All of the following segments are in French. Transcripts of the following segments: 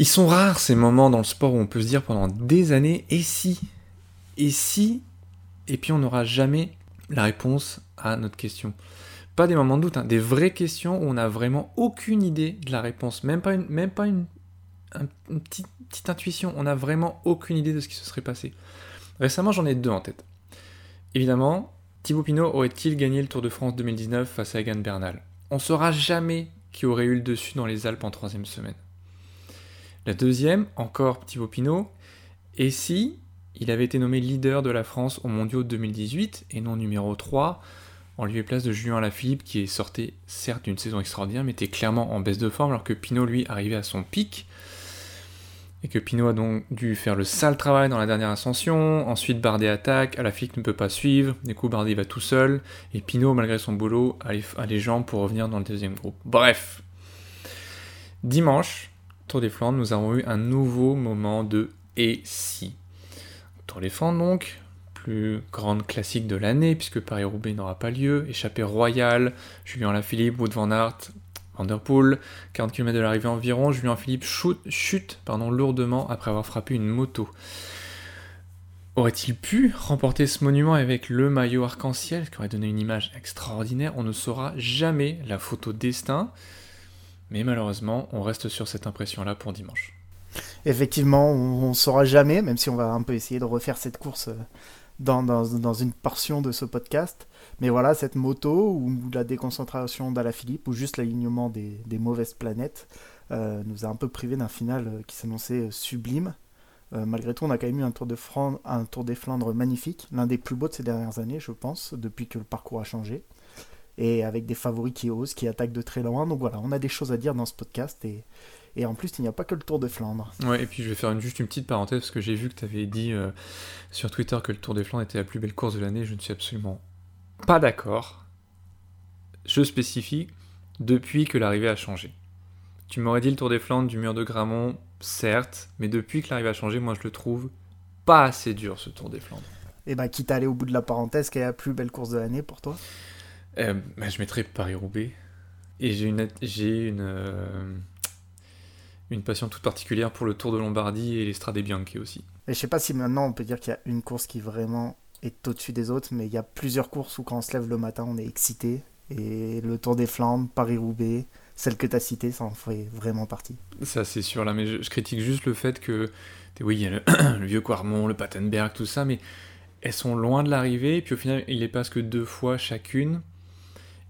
Ils sont rares ces moments dans le sport où on peut se dire pendant des années et si Et si Et puis on n'aura jamais la réponse à notre question. Pas des moments de doute, hein, des vraies questions où on n'a vraiment aucune idée de la réponse, même pas une, même petite, intuition, on n'a vraiment aucune idée de ce qui se serait passé. Récemment j'en ai deux en tête. Évidemment, Thibaut Pinot aurait-il gagné le Tour de France 2019 face à Egan Bernal? On saura jamais qui aurait eu le dessus dans les Alpes en troisième semaine. La deuxième, encore Thibaut Pinot, et si il avait été nommé leader de la France au Mondiaux 2018 et non numéro 3, en lieu et place de Julien Lafilippe qui est sorti certes d'une saison extraordinaire mais était clairement en baisse de forme alors que Pinot lui arrivait à son pic. Et que Pinot a donc dû faire le sale travail dans la dernière ascension, ensuite Bardet attaque, Alaphilippe ne peut pas suivre, du coup Bardet va tout seul, et Pinot malgré son boulot a les jambes pour revenir dans le deuxième groupe. Bref, dimanche, Tour des Flandres, nous avons eu un nouveau moment de et si. Tour des Flandres donc, plus grande classique de l'année puisque Paris-Roubaix n'aura pas lieu, échappée royale, Julien Lafilippe, Wout van Aert, Vanderpool, 40 km de l'arrivée environ, Julien Philippe chute, chute pardon, lourdement après avoir frappé une moto. Aurait-il pu remporter ce monument avec le maillot arc-en-ciel, qui aurait donné une image extraordinaire? On ne saura jamais la photo destin, mais malheureusement, on reste sur cette impression-là pour dimanche. Effectivement, on ne saura jamais, même si on va un peu essayer de refaire cette course euh, dans, une portion de ce podcast. Mais voilà, cette moto, ou la déconcentration Philippe, ou juste l'alignement des, mauvaises planètes, euh, nous a un peu privé d'un final euh, qui s'annonçait sublime. malgré tout, on a quand même eu un Tour, de un tour des Flandres magnifique, l'un des plus beaux de ces dernières années, je pense, depuis que le parcours a changé et avec des favoris qui osent, qui attaquent de très loin. Donc voilà, on a des choses à dire dans ce podcast et, et en plus, il n'y a pas que le Tour de Flandre. Ouais, et puis je vais faire juste une petite parenthèse parce que j'ai vu que tu avais dit euh, sur Twitter que le Tour des Flandres était la plus belle course de l'année. Je ne suis absolument pas d'accord. Je spécifie depuis que l'arrivée a changé. Tu m'aurais dit le Tour des Flandres du mur de Gramont, certes, mais depuis que l'arrivée a changé, moi je le trouve pas assez dur ce Tour des Flandres. Et eh bah, ben, quitte à aller au bout de la parenthèse, quelle est la plus belle course de l'année pour toi? Euh, bah, Je mettrais Paris-Roubaix. Et j'ai une, j'ai une, euh, une passion toute particulière pour le Tour de Lombardie et les Strade Bianche aussi. Et je sais pas si maintenant on peut dire qu'il y a une course qui vraiment est au-dessus des autres, mais il y a plusieurs courses où quand on se lève le matin, on est excité. Et le Tour des Flandres, Paris-Roubaix, celle que tu as citée, ça en fait vraiment partie. Ça, c'est sûr, là, mais je, critique juste le fait que, oui, il y a le, vieux Quarmont, le Patenberg, tout ça, mais elles sont loin de l'arrivée, et puis au final, il les passe que deux fois chacune.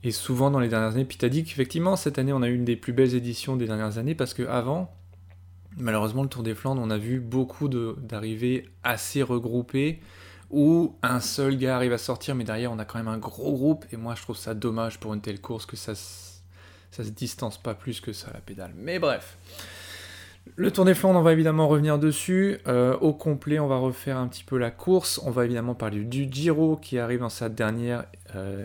Et souvent dans les dernières années, puis tu as dit qu'effectivement, cette année, on a eu une des plus belles éditions des dernières années, parce qu'avant, malheureusement, le Tour des Flandres, on a vu beaucoup d'arrivées assez regroupées, où un seul gars arrive à sortir, mais derrière, on a quand même un gros groupe, et moi, je trouve ça dommage pour une telle course que ça, ça se distance pas plus que ça, la pédale. Mais bref. Le Tour des Flandres, on va évidemment revenir dessus. Euh, au complet, on va refaire un petit peu la course. On va évidemment parler du Giro qui arrive dans sa dernière euh,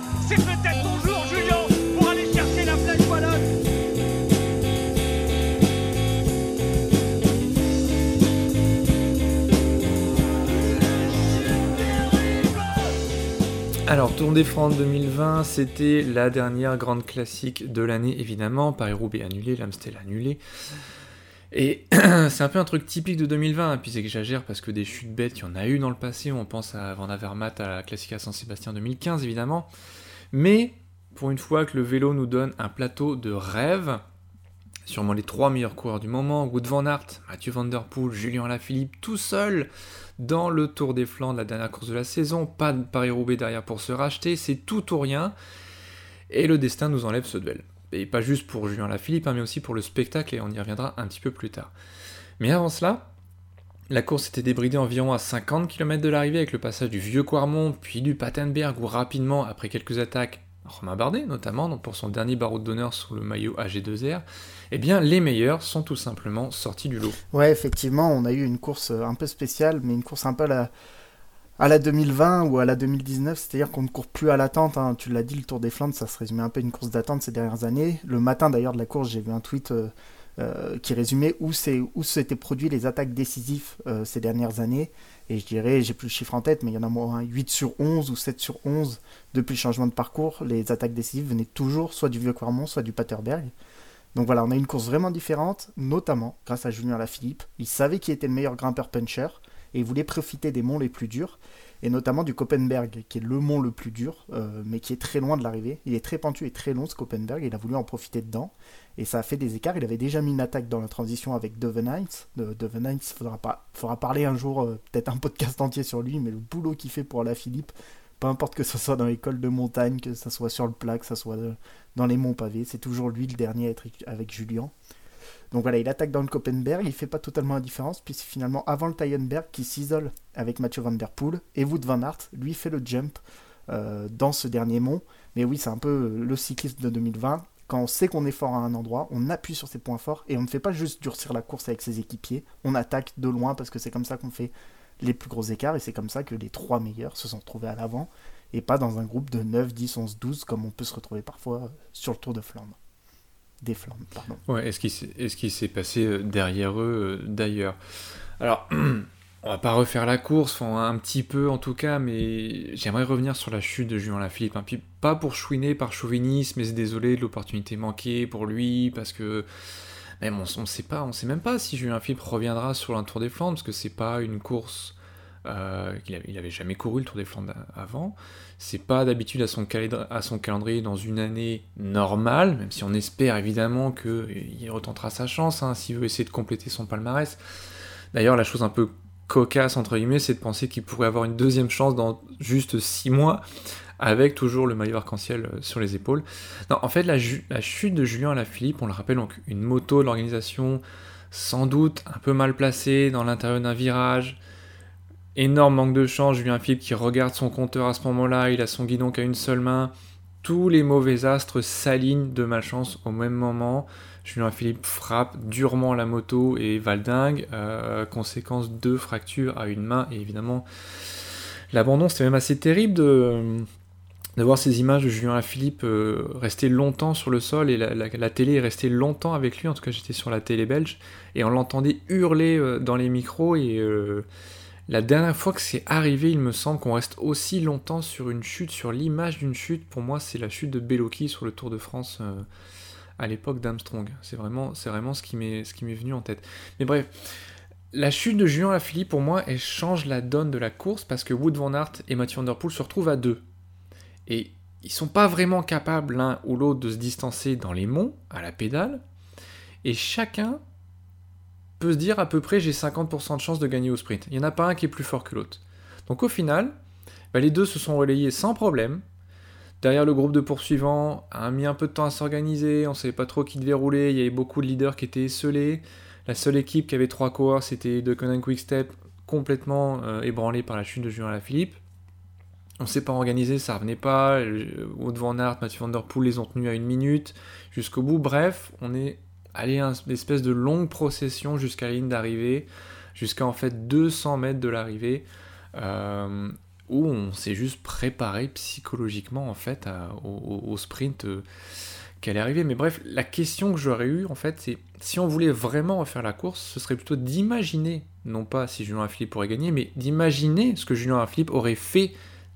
C'est peut-être ton jour, Julien, pour aller chercher la flèche wallonne. Alors, Tour des France 2020, c'était la dernière grande classique de l'année, évidemment. Paris-Roubaix annulé, l'Amstel annulé. Et c'est un peu un truc typique de 2020, hein, puis c'est que j'exagère parce que des chutes bêtes, il y en a eu dans le passé. On pense à Van Avermaet, à la Classica San-Sébastien 2015, évidemment. Mais pour une fois que le vélo nous donne un plateau de rêve, sûrement les trois meilleurs coureurs du moment, Wood van Aert, Mathieu Van Der Poel, Julien Lafilippe, tout seul dans le Tour des Flandres, la dernière course de la saison, pas de Paris-Roubaix derrière pour se racheter, c'est tout ou rien, et le destin nous enlève ce duel. Et pas juste pour Julien Lafilippe, hein, mais aussi pour le spectacle, et on y reviendra un petit peu plus tard. Mais avant cela, la course était débridée environ à 50 km de l'arrivée avec le passage du vieux Quarmont, puis du Patenberg, où rapidement, après quelques attaques, Romain Bardet notamment, pour son dernier barreau d'honneur sur le maillot AG2R, eh bien les meilleurs sont tout simplement sortis du lot. Ouais, effectivement, on a eu une course un peu spéciale, mais une course un peu à la, à la 2020 ou à la 2019, c'est-à-dire qu'on ne court plus à l'attente. Hein. Tu l'as dit, le Tour des Flandres, ça se résumait un peu à une course d'attente ces dernières années. Le matin d'ailleurs de la course, j'ai vu un tweet euh, euh, qui résumait où s'étaient produits les attaques décisives euh, ces dernières années. Et je dirais, j'ai plus le chiffre en tête, mais il y en a moins 8 sur 11 ou 7 sur 11 depuis le changement de parcours. Les attaques décisives venaient toujours soit du Vieux-Clermont, soit du Paterberg. Donc voilà, on a une course vraiment différente, notamment grâce à Julien Lafilippe. Il savait qui était le meilleur grimpeur puncher et il voulait profiter des monts les plus durs, et notamment du Koppenberg, qui est le mont le plus dur, euh, mais qui est très loin de l'arrivée. Il est très pentu et très long ce Koppenberg, et il a voulu en profiter dedans, et ça a fait des écarts. Il avait déjà mis une attaque dans la transition avec Devenheins. De, Devenheins, il faudra, pas, faudra parler un jour, euh, peut-être un podcast entier sur lui, mais le boulot qu'il fait pour la Philippe, peu importe que ce soit dans les cols de montagne, que ce soit sur le plat, que ce soit euh, dans les monts pavés, c'est toujours lui le dernier à être avec Julien. Donc voilà, il attaque dans le Koppenberg, il fait pas totalement la différence, puis finalement avant le Tyenberg qui s'isole avec Mathieu Van Der Poel, et Wood Van Aert, lui, fait le jump euh, dans ce dernier mont. Mais oui, c'est un peu le cyclisme de 2020. Quand on sait qu'on est fort à un endroit, on appuie sur ses points forts, et on ne fait pas juste durcir la course avec ses équipiers, on attaque de loin, parce que c'est comme ça qu'on fait les plus gros écarts, et c'est comme ça que les trois meilleurs se sont retrouvés à l'avant, et pas dans un groupe de 9, 10, 11, 12, comme on peut se retrouver parfois sur le Tour de Flandre des Flandres. Pardon. Ouais, est-ce qu'il s'est passé euh, derrière eux euh, d'ailleurs Alors, on va pas refaire la course, un petit peu en tout cas, mais j'aimerais revenir sur la chute de Julien Lafilippe. Hein. Puis pas pour chouiner par chauvinisme, mais désolé de l'opportunité manquée pour lui, parce que même on, ne sait pas, on sait même pas si Julien Lafilippe reviendra sur un Tour des Flandres, parce que c'est pas une course euh, il, avait, jamais couru le Tour des Flandres avant. C'est pas d'habitude à son, à son calendrier dans une année normale, même si on espère évidemment qu'il retentera sa chance hein, s'il veut essayer de compléter son palmarès. D'ailleurs, la chose un peu cocasse entre guillemets, c'est de penser qu'il pourrait avoir une deuxième chance dans juste 6 mois avec toujours le maillot arc-en-ciel euh, sur les épaules. En fait, la, la chute de Julien Alaphilippe, on le rappelle donc, une moto de l'organisation sans doute un peu mal placée dans l'intérieur d'un virage, Énorme manque de chance, Julien Philippe qui regarde son compteur à ce moment-là, il a son guidon qu'à une seule main. Tous les mauvais astres s'alignent de malchance au même moment. Julien Philippe frappe durement la moto et valdingue, euh, conséquence de fractures à une main et évidemment l'abandon. C'était même assez terrible de, voir ces images de Julien Philippe euh, rester longtemps sur le sol et la, télé est restée longtemps avec lui. En tout cas, j'étais sur la télé belge et on l'entendait hurler euh, dans les micros et la dernière fois que c'est arrivé, il me semble qu'on reste aussi longtemps sur une chute, sur l'image d'une chute. Pour moi, c'est la chute de Bellocchi sur le Tour de France à l'époque d'Armstrong. C'est vraiment, vraiment ce qui m'est, ce qui m'est venu en tête. Mais bref, la chute de Julien Lafilippe, pour moi, elle change la donne de la course parce que Wood Van Aert et Mathieu Van Der Poel se retrouvent à deux. Et ils sont pas vraiment capables l'un ou l'autre de se distancer dans les monts, à la pédale. Et chacun peut se dire à peu près j'ai 50% de chance de gagner au sprint. Il n'y en a pas un qui est plus fort que l'autre. Donc au final, bah, les deux se sont relayés sans problème. Derrière le groupe de poursuivants a mis un peu de temps à s'organiser, on ne savait pas trop qui devait rouler, il y avait beaucoup de leaders qui étaient esselés. La seule équipe qui avait trois coureurs, c'était De Conan Quickstep, complètement euh, ébranlé par la chute de Julien Lafilippe. On ne s'est pas organisé, ça revenait pas. Wout van Aert, Mathieu Van Der Poel les ont tenus à une minute jusqu'au bout. Bref, on est aller une espèce de longue procession jusqu'à la ligne d'arrivée, jusqu'à en fait 200 mètres de l'arrivée, euh, où on s'est juste préparé psychologiquement en fait au, sprint euh, qu'elle est arrivée. Mais bref, la question que j'aurais eue en fait, c'est si on voulait vraiment refaire la course, ce serait plutôt d'imaginer, non pas si Julien Philippe pourrait gagner, mais d'imaginer ce que Julien Philippe aurait fait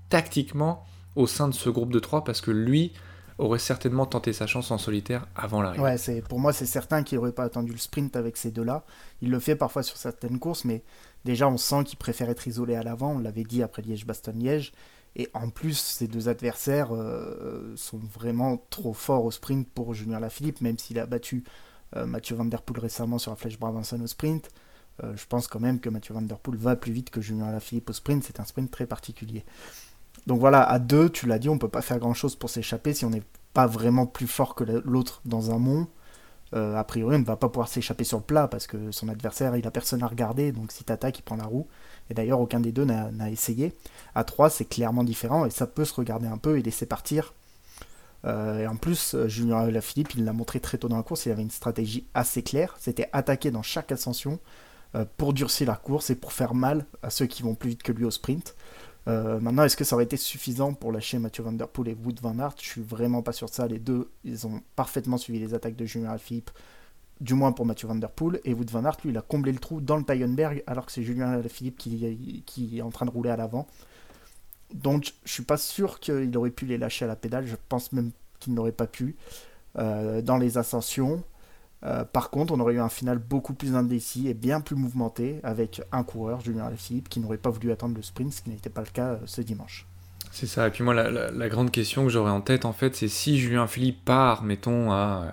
tactiquement au sein de ce groupe de trois, parce que lui, aurait certainement tenté sa chance en solitaire avant l'arrivée. Ouais, c'est, pour moi, c'est certain qu'il n'aurait pas attendu le sprint avec ces deux-là. Il le fait parfois sur certaines courses, mais déjà, on sent qu'il préfère être isolé à l'avant. On l'avait dit après Liège-Bastogne-Liège. Et en plus, ces deux adversaires euh, sont vraiment trop forts au sprint pour Julien Lafilippe, même s'il a battu euh, Mathieu Van Der Poel récemment sur la flèche Brabanson au sprint. Euh, je pense quand même que Mathieu Van Der Poel va plus vite que Julien Lafilippe au sprint. C'est un sprint très particulier. Donc voilà, à deux, tu l'as dit, on peut pas faire grand chose pour s'échapper si on n'est pas vraiment plus fort que l'autre dans un mont. Euh, a priori, on ne va pas pouvoir s'échapper sur le plat parce que son adversaire, il a personne à regarder, donc si t'attaques, il prend la roue. Et d'ailleurs, aucun des deux n'a essayé. À 3, c'est clairement différent et ça peut se regarder un peu et laisser partir Euh, et en plus, Julien Alaphilippe, il l'a montré très tôt dans la course, il avait une stratégie assez claire. C'était attaquer dans chaque ascension pour durcir la course et pour faire mal à ceux qui vont plus vite que lui au sprint. Maintenant, est-ce que ça aurait été suffisant pour lâcher Mathieu Van Der Poel et Wood Van Aert? Je suis vraiment pas sûr de ça. Les deux, ils ont parfaitement suivi les attaques de Julien Alaphilippe du moins pour Mathieu Van Der Poel, et Wood Van Aert, lui, il a comblé le trou dans le Tyenberg, alors que c'est Julien Philippe qui, est en train de rouler à l'avant. Donc, je suis pas sûr qu'il aurait pu les lâcher à la pédale, je pense même qu'il n'aurait pas pu euh, dans les ascensions. Euh, par contre, on aurait eu un final beaucoup plus indécis et bien plus mouvementé avec un coureur, Julien Philippe, qui n'aurait pas voulu attendre le sprint, ce qui n'était pas le cas euh, ce dimanche. C'est ça. Et puis moi, la, la grande question que j'aurais en tête, en fait, c'est si Julien Philippe part, mettons, à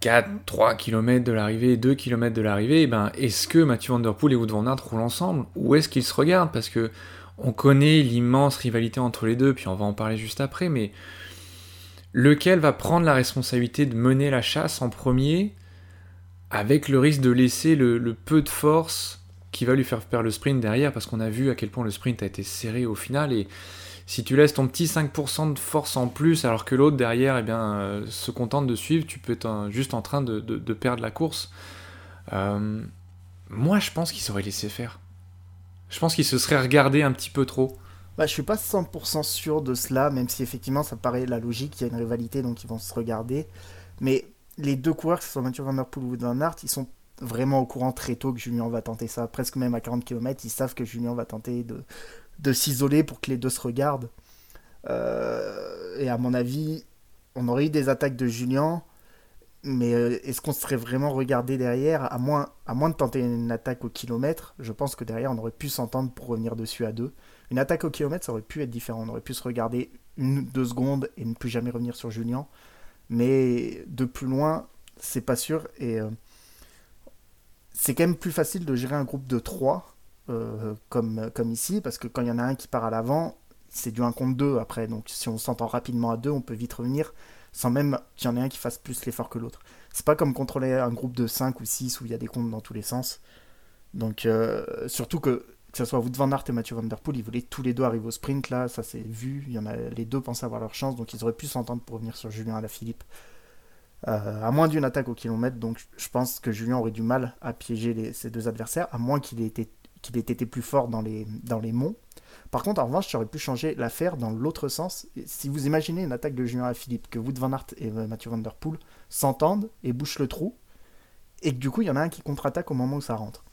4, 3 km de l'arrivée, 2 km de l'arrivée, ben, est-ce que Mathieu Van Der Poel et Wout Van Aert roulent ensemble Ou est-ce qu'ils se regardent? Parce que on connaît l'immense rivalité entre les deux, puis on va en parler juste après, mais lequel va prendre la responsabilité de mener la chasse en premier, avec le risque de laisser le, peu de force qui va lui faire perdre le sprint derrière, parce qu'on a vu à quel point le sprint a été serré au final, et si tu laisses ton petit 5% de force en plus alors que l'autre derrière eh bien, euh, se contente de suivre, tu peux être juste en train de, perdre la course. Euh, moi, je pense qu'il serait laissé faire. Je pense qu'il se serait regardé un petit peu trop. Bah, je suis pas 100% sûr de cela, même si effectivement ça paraît la logique, il y a une rivalité donc ils vont se regarder. Mais les deux coureurs, que ce soit Mathieu Van Der Poel ou Van Aert, ils sont vraiment au courant très tôt que Julien va tenter ça. Presque même à 40 km, ils savent que Julien va tenter de, s'isoler pour que les deux se regardent. Euh, et à mon avis, on aurait eu des attaques de Julien, mais euh, est-ce qu'on serait vraiment regardé derrière? À moins, à moins de tenter une attaque au kilomètre, je pense que derrière on aurait pu s'entendre pour revenir dessus à deux. Une attaque au kilomètre, ça aurait pu être différent. On aurait pu se regarder une, deux secondes et ne plus jamais revenir sur Julien. Mais de plus loin, c'est pas sûr. Et euh, c'est quand même plus facile de gérer un groupe de trois euh, comme, comme ici, parce que quand il y en a un qui part à l'avant, c'est du 1 contre 2 après. Donc si on s'entend rapidement à deux, on peut vite revenir sans même qu'il y en ait un qui fasse plus l'effort que l'autre. C'est pas comme contrôler un groupe de 5 ou 6 où il y a des comptes dans tous les sens. Donc euh, surtout que que ce soit Wout van Aert et Mathieu Van Der Poel, ils voulaient tous les deux arriver au sprint là, ça s'est vu, il y en a les deux pensaient avoir leur chance, donc ils auraient pu s'entendre pour revenir sur Julien à la Philippe. Euh, à moins d'une attaque au kilomètre, donc je pense que Julien aurait du mal à piéger ses deux adversaires, à moins qu'il ait été ait été plus fort dans les, monts. Par contre, en revanche, j'aurais pu changer l'affaire dans l'autre sens. Si vous imaginez une attaque de Julien Philippe, que Wood Van Aert et euh, Mathieu Van Der Poel s'entendent et bouchent le trou, et que du coup, il y en a un qui contre-attaque au moment où ça rentre.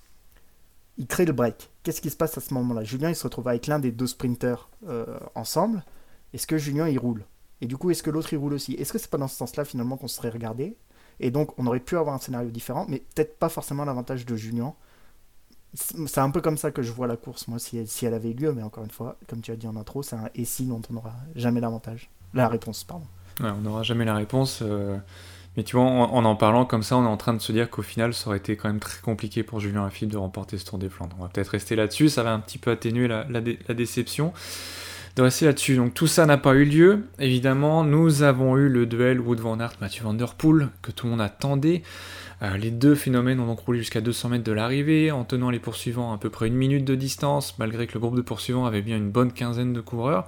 Il crée le break. Qu'est-ce qui se passe à ce moment-là? Julien, il se retrouve avec l'un des deux sprinters euh, ensemble. Est-ce que Julien, il roule? Et du coup, est-ce que l'autre, il roule aussi? Est-ce que c'est pas dans ce sens-là, finalement, qu'on serait regardé? Et donc, on aurait pu avoir un scénario différent, mais peut-être pas forcément l'avantage de Julien c'est un peu comme ça que je vois la course, moi, si elle, avait eu lieu, mais encore une fois, comme tu as dit en intro, c'est un et si dont on n'aura jamais l'avantage. La réponse, pardon. Ouais, on n'aura jamais la réponse. Euh, mais tu vois, en, en, parlant comme ça, on est en train de se dire qu'au final, ça aurait été quand même très compliqué pour Julien Lafilippe de remporter ce Tour des Flandres. On va peut-être rester là-dessus, ça va un petit peu atténuer la déception de rester là-dessus. Donc tout ça n'a pas eu lieu. Évidemment, nous avons eu le duel Wood Van Aert, Mathieu Van Der Poel, que tout le monde attendait. Euh, les deux phénomènes ont donc roulé jusqu'à 200 mètres de l'arrivée, en tenant les poursuivants à peu près une minute de distance, malgré que le groupe de poursuivants avait bien une bonne quinzaine de coureurs.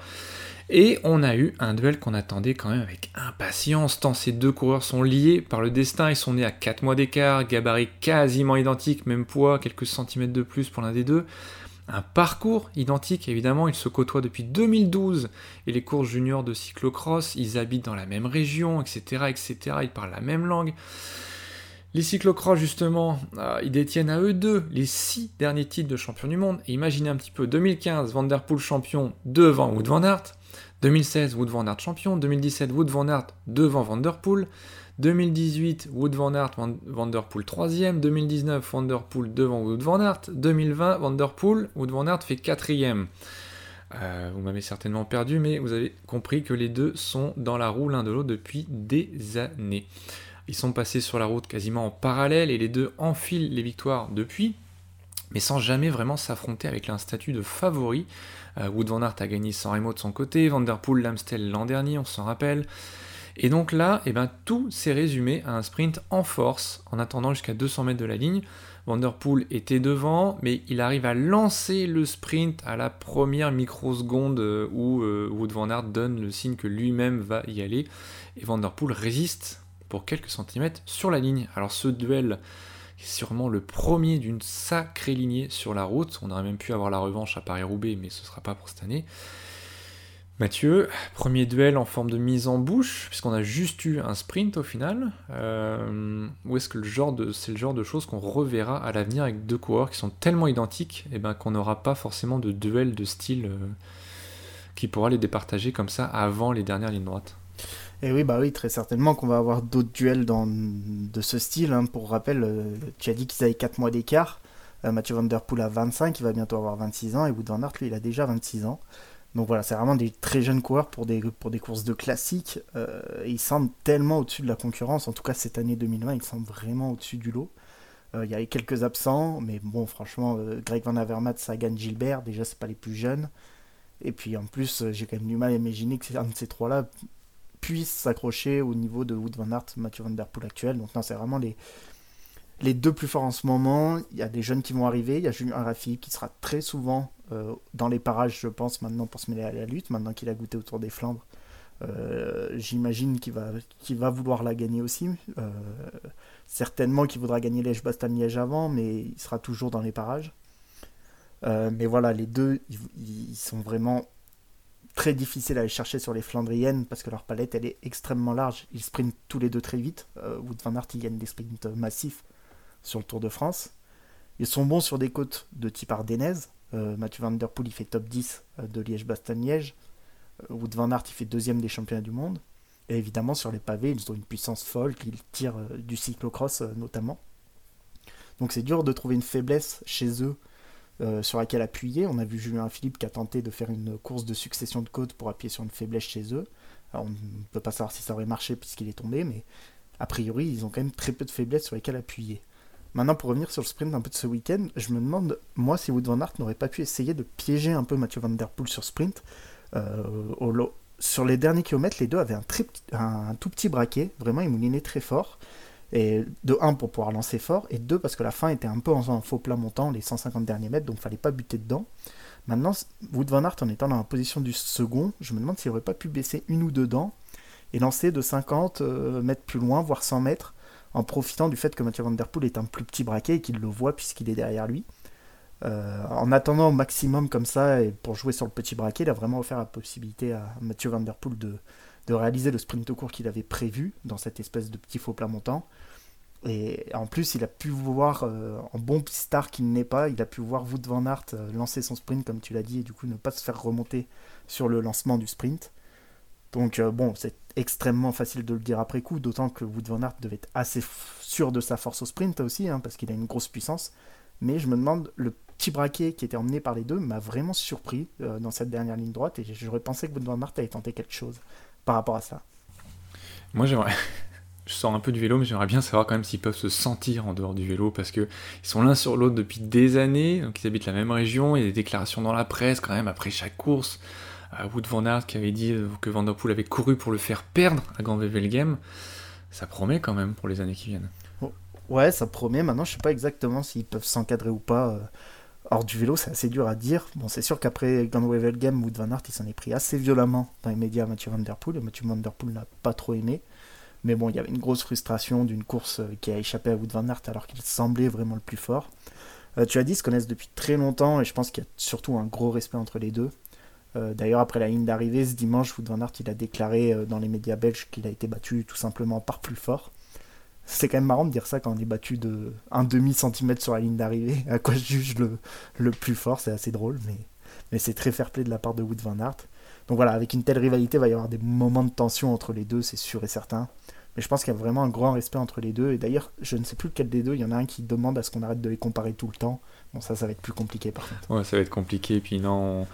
Et on a eu un duel qu'on attendait quand même avec impatience, tant ces deux coureurs sont liés par le destin, ils sont nés à 4 mois d'écart, gabarit quasiment identique, même poids, quelques centimètres de plus pour l'un des deux. Un parcours identique, évidemment, ils se côtoient depuis 2012 et les courses juniors de cyclocross, ils habitent dans la même région, etc., etc., ils parlent la même langue. Les cyclocross, justement, euh, ils détiennent à eux deux les six derniers titres de champion du monde. Imaginez un petit peu, 2015, Van Der Poel champion devant Wood Van Aert. 2016, Wood Van Aert champion. 2017, Wood Van Aert devant Van Der Poel. 2018, Wood Van Aert, Van, Der Poel 3ème. 2019, Van Der Poel devant Wood Van Aert. 2020, Van Wood Van Aert fait 4ème. Euh, vous m'avez certainement perdu, mais vous avez compris que les deux sont dans la roue l'un de l'autre depuis des années. Ils sont passés sur la route quasiment en parallèle et les deux enfilent les victoires depuis, mais sans jamais vraiment s'affronter avec un statut de favori. Euh, Wood Van Aert a gagné sans Remo de son côté, Van Der Poel l'Amstel l'an dernier, on s'en rappelle. Et donc là, eh ben, tout s'est résumé à un sprint en force, en attendant jusqu'à 200 mètres de la ligne. Vanderpool était devant, mais il arrive à lancer le sprint à la première microseconde euh, où euh, Wood Van Aert donne le signe que lui-même va y aller. Et Vanderpool résiste pour quelques centimètres sur la ligne. Alors ce duel est sûrement le premier d'une sacrée lignée sur la route. On aurait même pu avoir la revanche à Paris-Roubaix, mais ce ne sera pas pour cette année. Mathieu, premier duel en forme de mise en bouche, puisqu'on a juste eu un sprint au final. Euh, ou est-ce que c'est le genre de choses qu'on reverra à l'avenir avec deux coureurs qui sont tellement identiques eh ben, qu'on n'aura pas forcément de duel de style euh, qui pourra les départager comme ça avant les dernières lignes droites? Et oui, bah oui, très certainement qu'on va avoir d'autres duels dans, de ce style. Hein. Pour rappel, euh, tu as dit qu'ils avaient 4 mois d'écart. Mathieu Van Der Poel a 25, il va bientôt avoir 26 ans, et Wood Van Aert, lui, il a déjà 26 ans. Donc voilà, c'est vraiment des très jeunes coureurs pour des, pour des courses de classique. Euh, ils semblent tellement au-dessus de la concurrence. En tout cas, cette année 2020, ils semblent vraiment au-dessus du lot. Euh, il y a quelques absents, mais bon, franchement, euh, Greg Van Avermaet, Sagan, Gilbert, déjà, c'est pas les plus jeunes. Et puis en plus, j'ai quand même du mal à imaginer que un de ces trois-là puisse s'accrocher au niveau de Wood Van Aert, Mathieu Van Der Poel actuel. Donc non, c'est vraiment les, les deux plus forts en ce moment. Il y a des jeunes qui vont arriver. Il y a Julien Raffi qui sera très souvent euh, dans les parages, je pense, maintenant pour se mêler à la lutte, maintenant qu'il a goûté autour des Flandres. Euh, j'imagine qu'il va, va vouloir la gagner aussi. Euh, certainement qu'il voudra gagner Liège-Bastogne-Liège avant, mais il sera toujours dans les parages. mais voilà, les deux, ils, sont vraiment très difficiles à aller chercher sur les Flandriennes parce que leur palette, elle est extrêmement large. Ils sprintent tous les deux très vite. Wood van Aert, ils gagnent des sprints massifs sur le Tour de France. Ils sont bons sur des côtes de type ardennaise, euh, Mathieu Van Der Poel, il fait top 10 euh, de Liège-Bastogne-Liège. Euh, Wood Van Aert, il fait deuxième des championnats du monde. Et évidemment, sur les pavés, ils ont une puissance folle, qu'ils tirent du cyclocross notamment. Donc c'est dur de trouver une faiblesse chez eux sur laquelle appuyer. On a vu Julien Philippe qui a tenté de faire une course de succession de côtes pour appuyer sur une faiblesse chez eux. on ne peut pas savoir si ça aurait marché puisqu'il est tombé, mais a priori, ils ont quand même très peu de faiblesses sur lesquelles appuyer. Maintenant, pour revenir sur le sprint un peu de ce week-end, je me demande, moi, si Wood Van Aert n'aurait pas pu essayer de piéger un peu Mathieu Van Der Poel sur sprint. Euh, sur les derniers kilomètres, les deux avaient un, un, tout petit braquet, vraiment, ils moulinaient très fort. Et de 1 pour pouvoir lancer fort, et 2 parce que la fin était un peu en, faux plat montant, les 150 derniers mètres, donc il fallait pas buter dedans. Maintenant, Wood Van Aert, en étant dans la position du second, je me demande s'il aurait pas pu baisser une ou deux dents et lancer de 50 euh, mètres plus loin, voire 100 mètres, en profitant du fait que Mathieu Van Der Poel est un plus petit braquet et qu'il le voit puisqu'il est derrière lui. Euh, en attendant au maximum comme ça, et pour jouer sur le petit braquet, il a vraiment offert la possibilité à Mathieu Van Der Poel de, de réaliser le sprint court qu'il avait prévu dans cette espèce de petit faux plat montant. Et en plus, il a pu voir, euh, en bon pistard qu'il n'est pas, il a pu voir Wout Van Aert euh, lancer son sprint, comme tu l'as dit, et du coup ne pas se faire remonter sur le lancement du sprint. Donc euh, bon, c'est extrêmement facile de le dire après coup, d'autant que Wood Van Aert devait être assez sûr de sa force au sprint aussi, hein, parce qu'il a une grosse puissance. Mais je me demande, le petit braquet qui était emmené par les deux m'a vraiment surpris dans cette dernière ligne droite, et j'aurais pensé que Wood Van Aert avait tenté quelque chose par rapport à ça. Moi j'aimerais... Je sors un peu du vélo, mais j'aimerais bien savoir quand même s'ils peuvent se sentir en dehors du vélo, parce que ils sont l'un sur l'autre depuis des années, donc ils habitent la même région, il y a des déclarations dans la presse quand même après chaque course à Wood Van Aert qui avait dit que Van Der Poel avait couru pour le faire perdre à Grand Game. Ça promet quand même pour les années qui viennent. Ouais, ça promet. Maintenant, je sais pas exactement s'ils peuvent s'encadrer ou pas. Hors du vélo, c'est assez dur à dire. Bon, c'est sûr qu'après Grand Game, Wood Van Aert, il s'en est pris assez violemment dans les médias à Mathieu Van Der Poel. Et Mathieu Van Der Poel n'a pas trop aimé. Mais bon, il y avait une grosse frustration d'une course euh, qui a échappé à Wood Van Aert alors qu'il semblait vraiment le plus fort. Euh, tu as dit, ils se connaissent depuis très longtemps et je pense qu'il y a surtout un gros respect entre les deux. Euh, d'ailleurs, après la ligne d'arrivée, ce dimanche, Wood van Aert il a déclaré dans les médias belges qu'il a été battu tout simplement par plus fort. C'est quand même marrant de dire ça quand on est battu de un demi centimètre sur la ligne d'arrivée, à quoi je juge le, le plus fort, c'est assez drôle, mais, mais c'est très fair play de la part de Wood van Aert. Donc voilà, avec une telle rivalité, il va y avoir des moments de tension entre les deux, c'est sûr et certain. Mais je pense qu'il y a vraiment un grand respect entre les deux. Et d'ailleurs, je ne sais plus lequel des deux, il y en a un qui demande à ce qu'on arrête de les comparer tout le temps. Bon, ça, ça va être plus compliqué par contre. Ouais, ça va être compliqué. Puis non,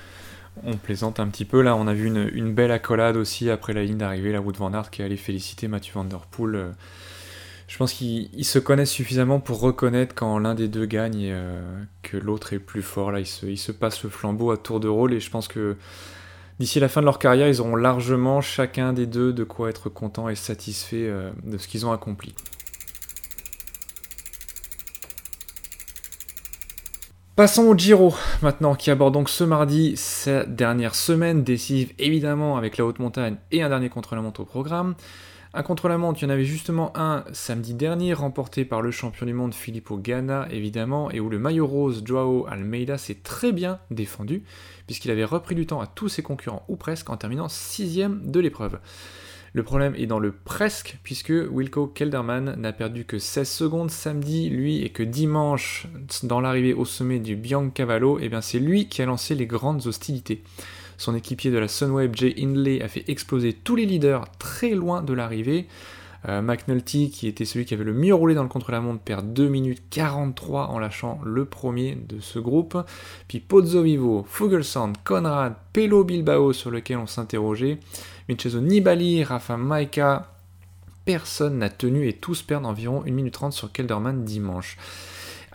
on plaisante un petit peu. Là, on a vu une, belle accolade aussi après la ligne d'arrivée, la Wood Van Aert qui allait féliciter Mathieu Van Der Poel. Euh, je pense qu'ils se connaissent suffisamment pour reconnaître quand l'un des deux gagne euh, que l'autre est plus fort. Là, il se, il se passe le flambeau à tour de rôle et je pense que D'ici la fin de leur carrière, ils auront largement chacun des deux de quoi être content et satisfait euh, de ce qu'ils ont accompli. Passons au Giro maintenant, qui aborde donc ce mardi sa dernière semaine décisive évidemment avec la haute montagne et un dernier contre-la-montre au programme. Un contre-la-montre, il y en avait justement un samedi dernier, remporté par le champion du monde Filippo Ganna évidemment, et où le maillot rose Joao Almeida s'est très bien défendu, puisqu'il avait repris du temps à tous ses concurrents, ou presque, en terminant sixième de l'épreuve. Le problème est dans le presque, puisque Wilco Kelderman n'a perdu que 16 secondes samedi, lui, et que dimanche, dans l'arrivée au sommet du Biancavallo, eh bien c'est lui qui a lancé les grandes hostilités. Son équipier de la Sunweb, Jay Hindley, a fait exploser tous les leaders très loin de l'arrivée. Euh, McNulty, qui était celui qui avait le mieux roulé dans le contre-la-montre, perd 2 minutes 43 en lâchant le premier de ce groupe. Puis Pozzo Vivo, Fugelsand, Conrad, Pelo Bilbao, sur lequel on s'interrogeait. Vincenzo Nibali, Rafa Maika, personne n'a tenu et tous perdent environ 1 minute 30 sur Kelderman dimanche.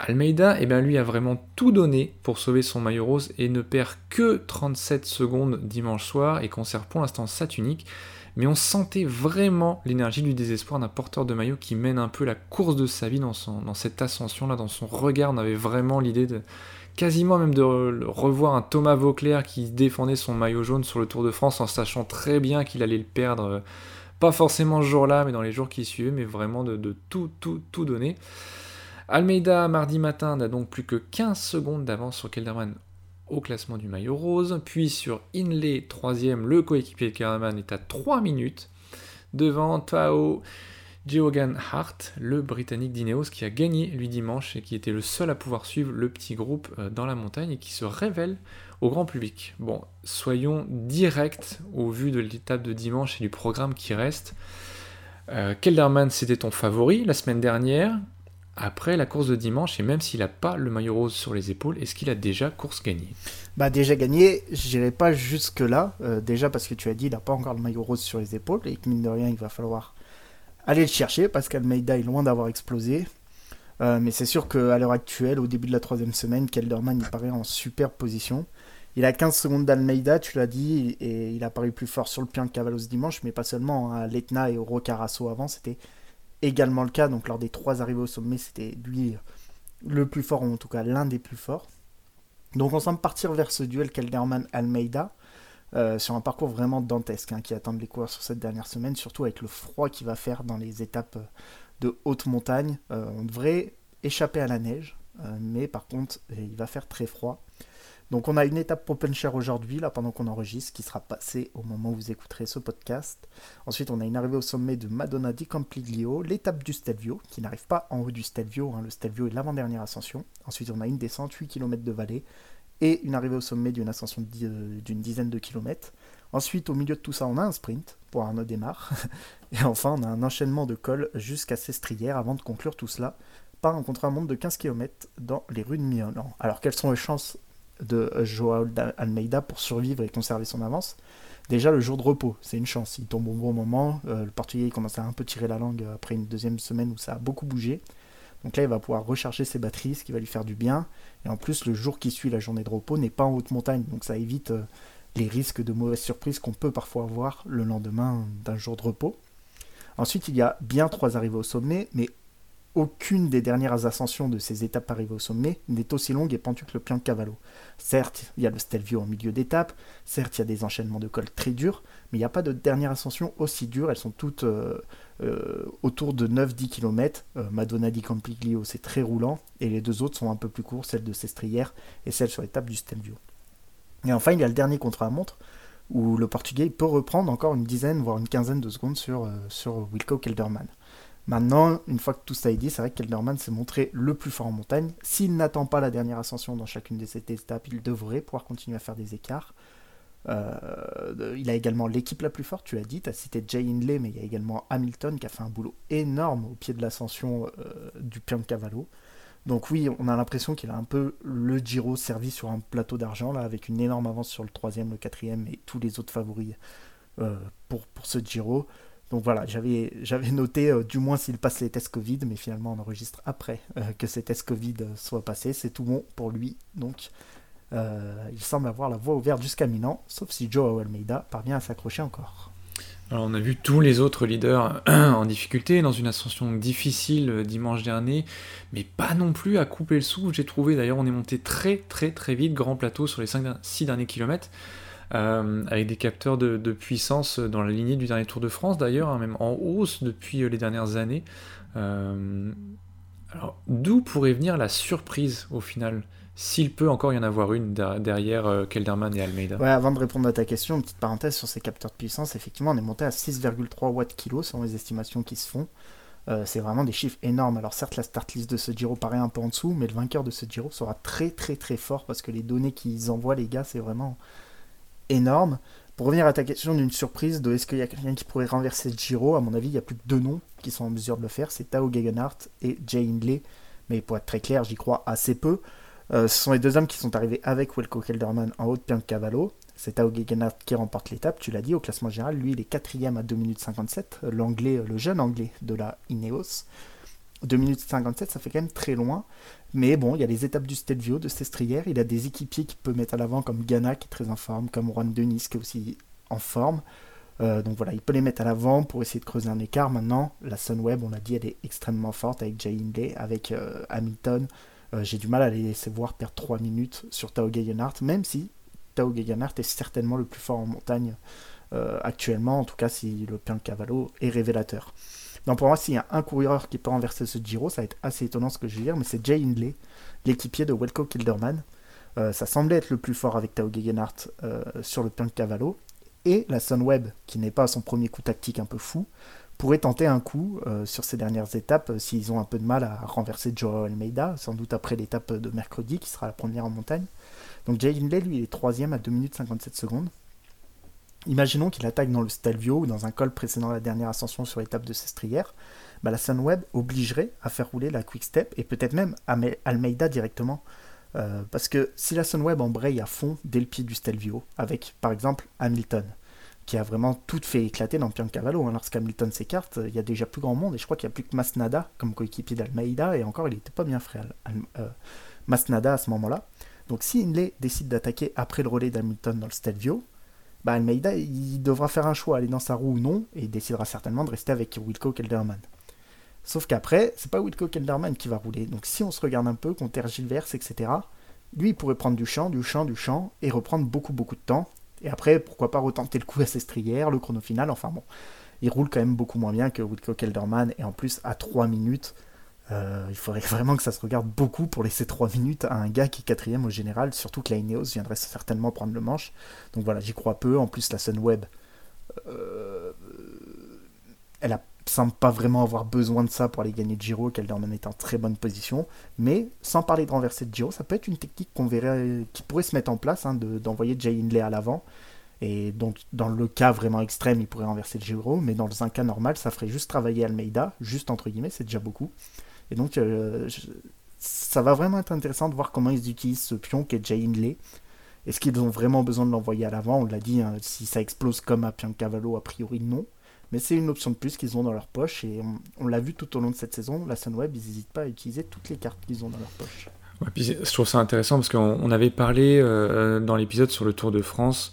Almeida, eh bien, lui a vraiment tout donné pour sauver son maillot rose et ne perd que 37 secondes dimanche soir et conserve pour l'instant sa tunique. Mais on sentait vraiment l'énergie du désespoir d'un porteur de maillot qui mène un peu la course de sa vie dans cette ascension-là, dans son regard. On avait vraiment l'idée de, quasiment même de revoir un Thomas Vauclair qui défendait son maillot jaune sur le Tour de France en sachant très bien qu'il allait le perdre, euh, pas forcément ce jour-là, mais dans les jours qui suivaient, mais vraiment de, tout, tout, tout donner. Almeida, mardi matin, n'a donc plus que 15 secondes d'avance sur Kelderman au classement du maillot rose, puis sur Inley, troisième, le coéquipier de Kelderman est à 3 minutes, devant Tao Geoghan Hart, le Britannique d'Ineos, qui a gagné lui dimanche et qui était le seul à pouvoir suivre le petit groupe euh, dans la montagne et qui se révèle au grand public. Bon, soyons directs au vu de l'étape de dimanche et du programme qui reste. Euh, Kelderman, c'était ton favori la semaine dernière. Après la course de dimanche, et même s'il n'a pas le maillot rose sur les épaules, est-ce qu'il a déjà course gagnée? Bah déjà gagné, j'irai pas jusque là. Euh, déjà parce que tu as dit, il n'a pas encore le maillot rose sur les épaules et que mine de rien, il va falloir Allez le chercher parce qu'Almeida est loin d'avoir explosé. Euh, mais c'est sûr qu'à l'heure actuelle, au début de la troisième semaine, Kelderman il paraît en super position. Il a 15 secondes d'Almeida, tu l'as dit, et il a paru plus fort sur le pied de Cavalos dimanche, mais pas seulement. Hein. à l'Etna et au Rocarasso avant, c'était également le cas. Donc lors des trois arrivées au sommet, c'était lui le plus fort, ou en tout cas l'un des plus forts. Donc on semble partir vers ce duel Kelderman-Almeida. Euh, sur un parcours vraiment dantesque hein, qui attend les coureurs sur cette dernière semaine, surtout avec le froid qu'il va faire dans les étapes euh, de haute montagne. Euh, on devrait échapper à la neige, mais par contre, il va faire très froid. Donc on a une étape pour Puncher aujourd'hui, là pendant qu'on enregistre, qui sera passée au moment où vous écouterez ce podcast. Ensuite on a une arrivée au sommet de Madonna di Campiglio, l'étape du Stelvio, qui n'arrive pas en haut du Stelvio, hein. le Stelvio est l'avant-dernière ascension. Ensuite on a une descente, 8 km de vallée, et une arrivée au sommet d'une ascension euh, d'une dizaine de kilomètres. Ensuite, au milieu de tout ça, on a un sprint pour Arnaud Démarre. Et enfin, on a un enchaînement de cols jusqu'à Sestrières avant de conclure tout cela par un contre-la-montre de 15 km dans les rues de Milan. Alors, quelles sont les chances de Joao Almeida pour survivre et conserver son avance Déjà, le jour de repos, c'est une chance. Il tombe au bon moment. Euh, le Portugais commence à un peu tirer la langue après une deuxième semaine où ça a beaucoup bougé. Donc là, il va pouvoir recharger ses batteries, ce qui va lui faire du bien. Et en plus, le jour qui suit la journée de repos n'est pas en haute montagne, donc ça évite euh, les risques de mauvaises surprises qu'on peut parfois avoir le lendemain d'un jour de repos. Ensuite, il y a bien trois arrivées au sommet, mais aucune des dernières ascensions de ces étapes arrivées au sommet n'est aussi longue et pentue que le Pian de Cavallo. Certes, il y a le Stelvio en milieu d'étape, certes, il y a des enchaînements de cols très durs, mais il n'y a pas de dernière ascension aussi dure, elles sont toutes euh, euh, autour de 9-10 km. Euh, Madonna di Campiglio, c'est très roulant, et les deux autres sont un peu plus courts, celle de Sestrière et celle sur l'étape du Stelvio. Et enfin, il y a le dernier contre-la-montre, où le Portugais peut reprendre encore une dizaine, voire une quinzaine de secondes sur, sur Wilco Kelderman. Maintenant, une fois que tout ça est dit, c'est vrai que Kelderman s'est montré le plus fort en montagne. S'il n'attend pas la dernière ascension dans chacune de ces étapes, il devrait pouvoir continuer à faire des écarts. Euh, il a également l'équipe la plus forte, tu l'as dit, tu as cité Jay Hindley, mais il y a également Hamilton qui a fait un boulot énorme au pied de l'ascension euh, du Piancavallo. Donc oui, on a l'impression qu'il a un peu le Giro servi sur un plateau d'argent, là, avec une énorme avance sur le troisième, le quatrième et tous les autres favoris euh, pour, pour ce Giro. Donc voilà, j'avais, noté euh, du moins s'il passe les tests Covid, mais finalement on enregistre après euh, que ces tests Covid soient passés. C'est tout bon pour lui. Donc il semble avoir la voie ouverte jusqu'à Milan, sauf si Joe Almeida parvient à s'accrocher encore. Alors on a vu tous les autres leaders en difficulté dans une ascension difficile dimanche dernier, mais pas non plus à couper le souffle. J'ai trouvé d'ailleurs on est monté très très très vite, grand plateau sur les 6 derniers kilomètres. Euh, avec des capteurs de, puissance dans la lignée du dernier Tour de France d'ailleurs, hein, même en hausse depuis euh, les dernières années. Euh, alors, d'où pourrait venir la surprise au final s'il peut encore y en avoir une derrière Kelderman et Almeida? Ouais, avant de répondre à ta question, une petite parenthèse sur ces capteurs de puissance. Effectivement, on est monté à 6,3 watts kilo selon les estimations qui se font. c'est vraiment des chiffres énormes. Alors certes, la start list de ce Giro paraît un peu en dessous, mais le vainqueur de ce Giro sera très très très fort parce que les données qu'ils envoient, les gars, c'est vraiment énorme. Pour revenir à ta question d'une surprise de est-ce qu'il y a quelqu'un qui pourrait renverser Giro, à mon avis, il y a plus que deux noms qui sont en mesure de le faire, c'est Tao Gegenhardt et Jay Hindley. Mais pour être très clair, j'y crois assez peu. Euh, ce sont les deux hommes qui sont arrivés avec Wilco Kelderman en haut de Piancavallo. C'est Tao Gegenhardt qui remporte l'étape, tu l'as dit, au classement général. Lui, il est quatrième à 2 minutes 57, l'anglais, le jeune anglais de la Ineos. 2 minutes 57, ça fait quand même très loin. Mais bon, il y a les étapes du Stelvio, de Sestrière. Il a des équipiers qu'il peut mettre à l'avant, comme Ghana qui est très en forme, comme Juan Denis qui est aussi en forme. Euh, donc voilà, il peut les mettre à l'avant pour essayer de creuser un écart. Maintenant, la Sunweb, on l'a dit, elle est extrêmement forte avec Jay Hindley, avec euh, Hamilton. Euh, j'ai du mal à les laisser voir perdre 3 minutes sur Tao Gegenhardt, même si Tao Gegenhardt est certainement le plus fort en montagne actuellement, en tout cas si le Cavallo est révélateur. Donc pour moi, s'il y a un coureur qui peut renverser ce Giro, ça va être assez étonnant ce que je vais dire, mais c'est Jay Hindley, l'équipier de Welko Kilderman. Euh, ça semblait être le plus fort avec Tao Gegenhardt euh, sur le plan de Cavallo. Et la Sunweb, qui n'est pas son premier coup tactique un peu fou, pourrait tenter un coup euh, sur ces dernières étapes s'ils ont un peu de mal à renverser Joe Almeida, sans doute après l'étape de mercredi qui sera la première en montagne. Donc Jay Hindley, lui, est troisième à 2 minutes 57 secondes. Imaginons qu'il attaque dans le Stelvio ou dans un col précédant la dernière ascension sur l'étape de Sestrière, bah la Sunweb obligerait à faire rouler la Quick Step et peut-être même Almeida directement. Euh, parce que si la Sunweb embraye à fond dès le pied du Stelvio, avec par exemple Hamilton, qui a vraiment tout fait éclater dans Piancavallo, hein, lorsqu'Hamilton s'écarte, il y a déjà plus grand monde et je crois qu'il n'y a plus que Masnada comme coéquipier d'Almeida et encore il n'était pas bien frais, euh, Masnada à ce moment-là. Donc si Inley décide d'attaquer après le relais d'Hamilton dans le Stelvio, bah Almeida il devra faire un choix, aller dans sa roue ou non, et décidera certainement de rester avec Wilco Kelderman. Sauf qu'après, c'est pas Wilco Kelderman qui va rouler. Donc si on se regarde un peu, qu'on tergiverse, etc., lui il pourrait prendre du champ, du champ, du champ, et reprendre beaucoup beaucoup de temps. Et après, pourquoi pas retenter le coup à Sestrière, le chrono final, enfin bon. Il roule quand même beaucoup moins bien que Wilco Kelderman, et en plus à 3 minutes, euh, il faudrait vraiment que ça se regarde beaucoup pour laisser 3 minutes à un gars qui est quatrième au général, surtout que la Ineos viendrait certainement prendre le manche. Donc voilà, j'y crois peu. En plus, la Sunweb, euh, elle a, semble pas vraiment avoir besoin de ça pour aller gagner de Giro, qu'elle est en très bonne position. Mais sans parler de renverser de Giro, ça peut être une technique qu'on verrait, qui pourrait se mettre en place, hein, d'envoyer Jay Hindley à l'avant. Et donc, dans le cas vraiment extrême, il pourrait renverser le Giro, mais dans un cas normal, ça ferait juste travailler Almeida, juste entre guillemets, c'est déjà beaucoup. Et donc, euh, ça va vraiment être intéressant de voir comment ils utilisent ce pion qui est Jay Hindley. Est-ce qu'ils ont vraiment besoin de l'envoyer à l'avant? On l'a dit, hein, si ça explose comme à Piancavallo, a priori non. Mais c'est une option de plus qu'ils ont dans leur poche. Et on, l'a vu tout au long de cette saison, la Sunweb, ils n'hésitent pas à utiliser toutes les cartes qu'ils ont dans leur poche. je trouve ça intéressant parce qu'on avait parlé euh, dans l'épisode sur le Tour de France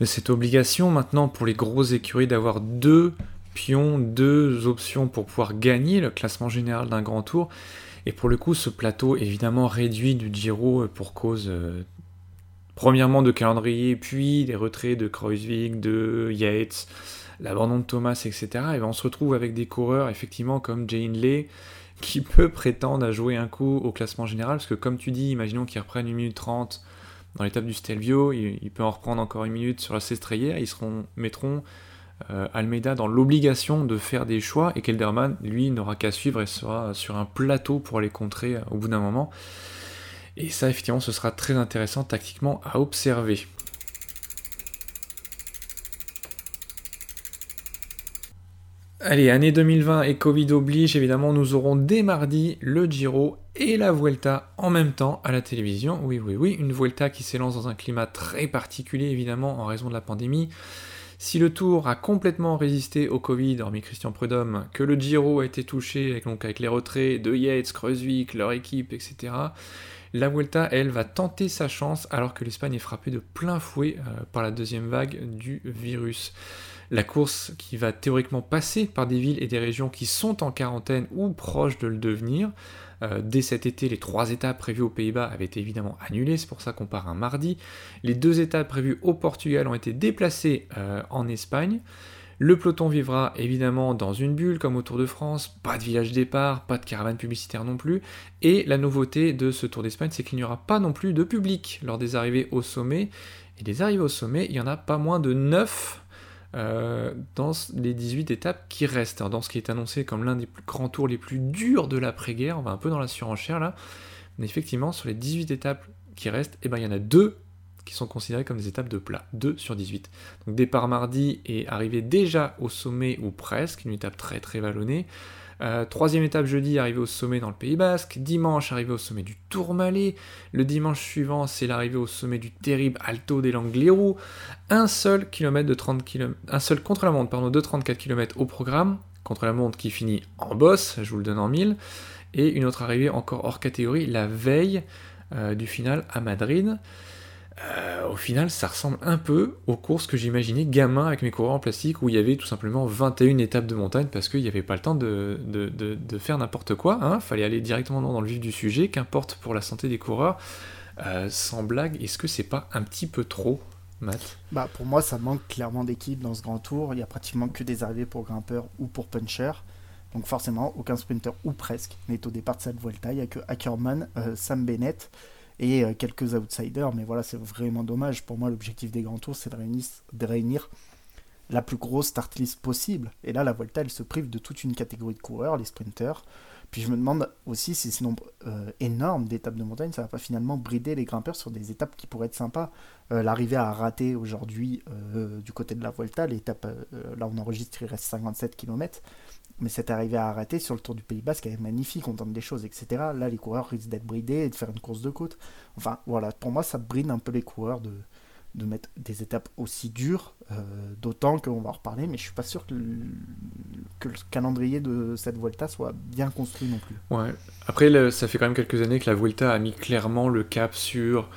de cette obligation maintenant pour les grosses écuries d'avoir deux pions, deux options pour pouvoir gagner le classement général d'un grand tour. Et pour le coup, ce plateau évidemment réduit du Giro pour cause euh, premièrement de calendrier, puis des retraits de Kreuzwig, de Yates, l'abandon de Thomas, etc. Et ben on se retrouve avec des coureurs effectivement comme Jay Hindley qui peut prétendre à jouer un coup au classement général, parce que comme tu dis, imaginons qu'ils reprennent une minute 30 dans l'étape du Stelvio, il, peut en reprendre encore une minute sur la Sestrière, ils seront, mettront euh, Almeida dans l'obligation de faire des choix et Kelderman, lui, n'aura qu'à suivre et sera sur un plateau pour les contrer euh, au bout d'un moment. Et ça, effectivement, ce sera très intéressant tactiquement à observer. Allez, année 2020 et Covid oblige, évidemment, nous aurons dès mardi le Giro et la Vuelta en même temps à la télévision. Oui, oui, oui, une Vuelta qui s'élance dans un climat très particulier, évidemment, en raison de la pandémie. Si le Tour a complètement résisté au Covid, hormis Christian Prudhomme, que le Giro a été touché avec, donc les retraits de Yates, Kreuzvik, leur équipe, etc., la Vuelta, elle, va tenter sa chance alors que l'Espagne est frappée de plein fouet euh, par la deuxième vague du virus. La course qui va théoriquement passer par des villes et des régions qui sont en quarantaine ou proches de le devenir. Euh, dès cet été, les trois étapes prévues aux Pays-Bas avaient été évidemment annulées, c'est pour ça qu'on part un mardi. Les deux étapes prévues au Portugal ont été déplacées euh, en Espagne. Le peloton vivra évidemment dans une bulle comme au Tour de France, pas de village départ, pas de caravane publicitaire non plus. Et la nouveauté de ce Tour d'Espagne, c'est qu'il n'y aura pas non plus de public lors des arrivées au sommet. Et des arrivées au sommet, il y en a pas moins de 9 euh, dans les 18 étapes qui restent. dans ce qui est annoncé comme l'un des plus grands tours les plus durs de l'après-guerre, on va un peu dans la surenchère là. Mais effectivement, sur les 18 étapes qui restent, eh ben, il y en a deux qui sont considérées comme des étapes de plat, 2 sur 18. Donc départ mardi et arrivé déjà au sommet ou presque, une étape très très vallonnée. Euh, troisième étape jeudi, arrivé au sommet dans le Pays Basque. Dimanche, arrivé au sommet du Tourmalet. Le dimanche suivant, c'est l'arrivée au sommet du terrible Alto des Langlérou. Un seul kilomètre de 30 km, un seul contre la montre, pardon, de 34 km au programme. Contre la montre qui finit en bosse, je vous le donne en mille. Et une autre arrivée encore hors catégorie la veille euh, du final à Madrid. Euh, au final, ça ressemble un peu aux courses que j'imaginais gamin avec mes coureurs en plastique où il y avait tout simplement 21 étapes de montagne parce qu'il n'y avait pas le temps de, faire n'importe quoi. Il hein. fallait aller directement dans le vif du sujet, qu'importe pour la santé des coureurs. Euh, sans blague, est-ce que c'est pas un petit peu trop, Matt? Bah, Pour moi, ça manque clairement d'équipe dans ce grand tour. Il n'y a pratiquement que des arrivées pour grimpeurs ou pour punchers. Donc forcément, aucun sprinter ou presque n'est au départ de cette Vuelta. Il n'y a que Ackerman, euh, Sam Bennett et euh, quelques outsiders. Mais voilà, c'est vraiment dommage. Pour moi, l'objectif des grands tours, c'est de réunir, la plus grosse start list possible. Et là, la Volta, elle se prive de toute une catégorie de coureurs, les sprinters. Puis je me demande aussi si ce nombre euh, énorme d'étapes de montagne, ça va pas finalement brider les grimpeurs sur des étapes qui pourraient être sympas. Euh, l'arrivée à rater aujourd'hui du côté de la Volta, l'étape, là on enregistre, il reste 57 km mais cette arrivée à arrêter sur le Tour du Pays Basque, elle est magnifique, on tente des choses, etc. Là, les coureurs risquent d'être bridés et de faire une course de côte. Enfin, voilà, pour moi, ça bride un peu les coureurs de, de mettre des étapes aussi dures, euh, d'autant qu'on va en reparler, mais je suis pas sûr que le, le, calendrier de cette Vuelta soit bien construit non plus. Ouais. Après, ça fait quand même quelques années que la Vuelta a mis clairement le cap sur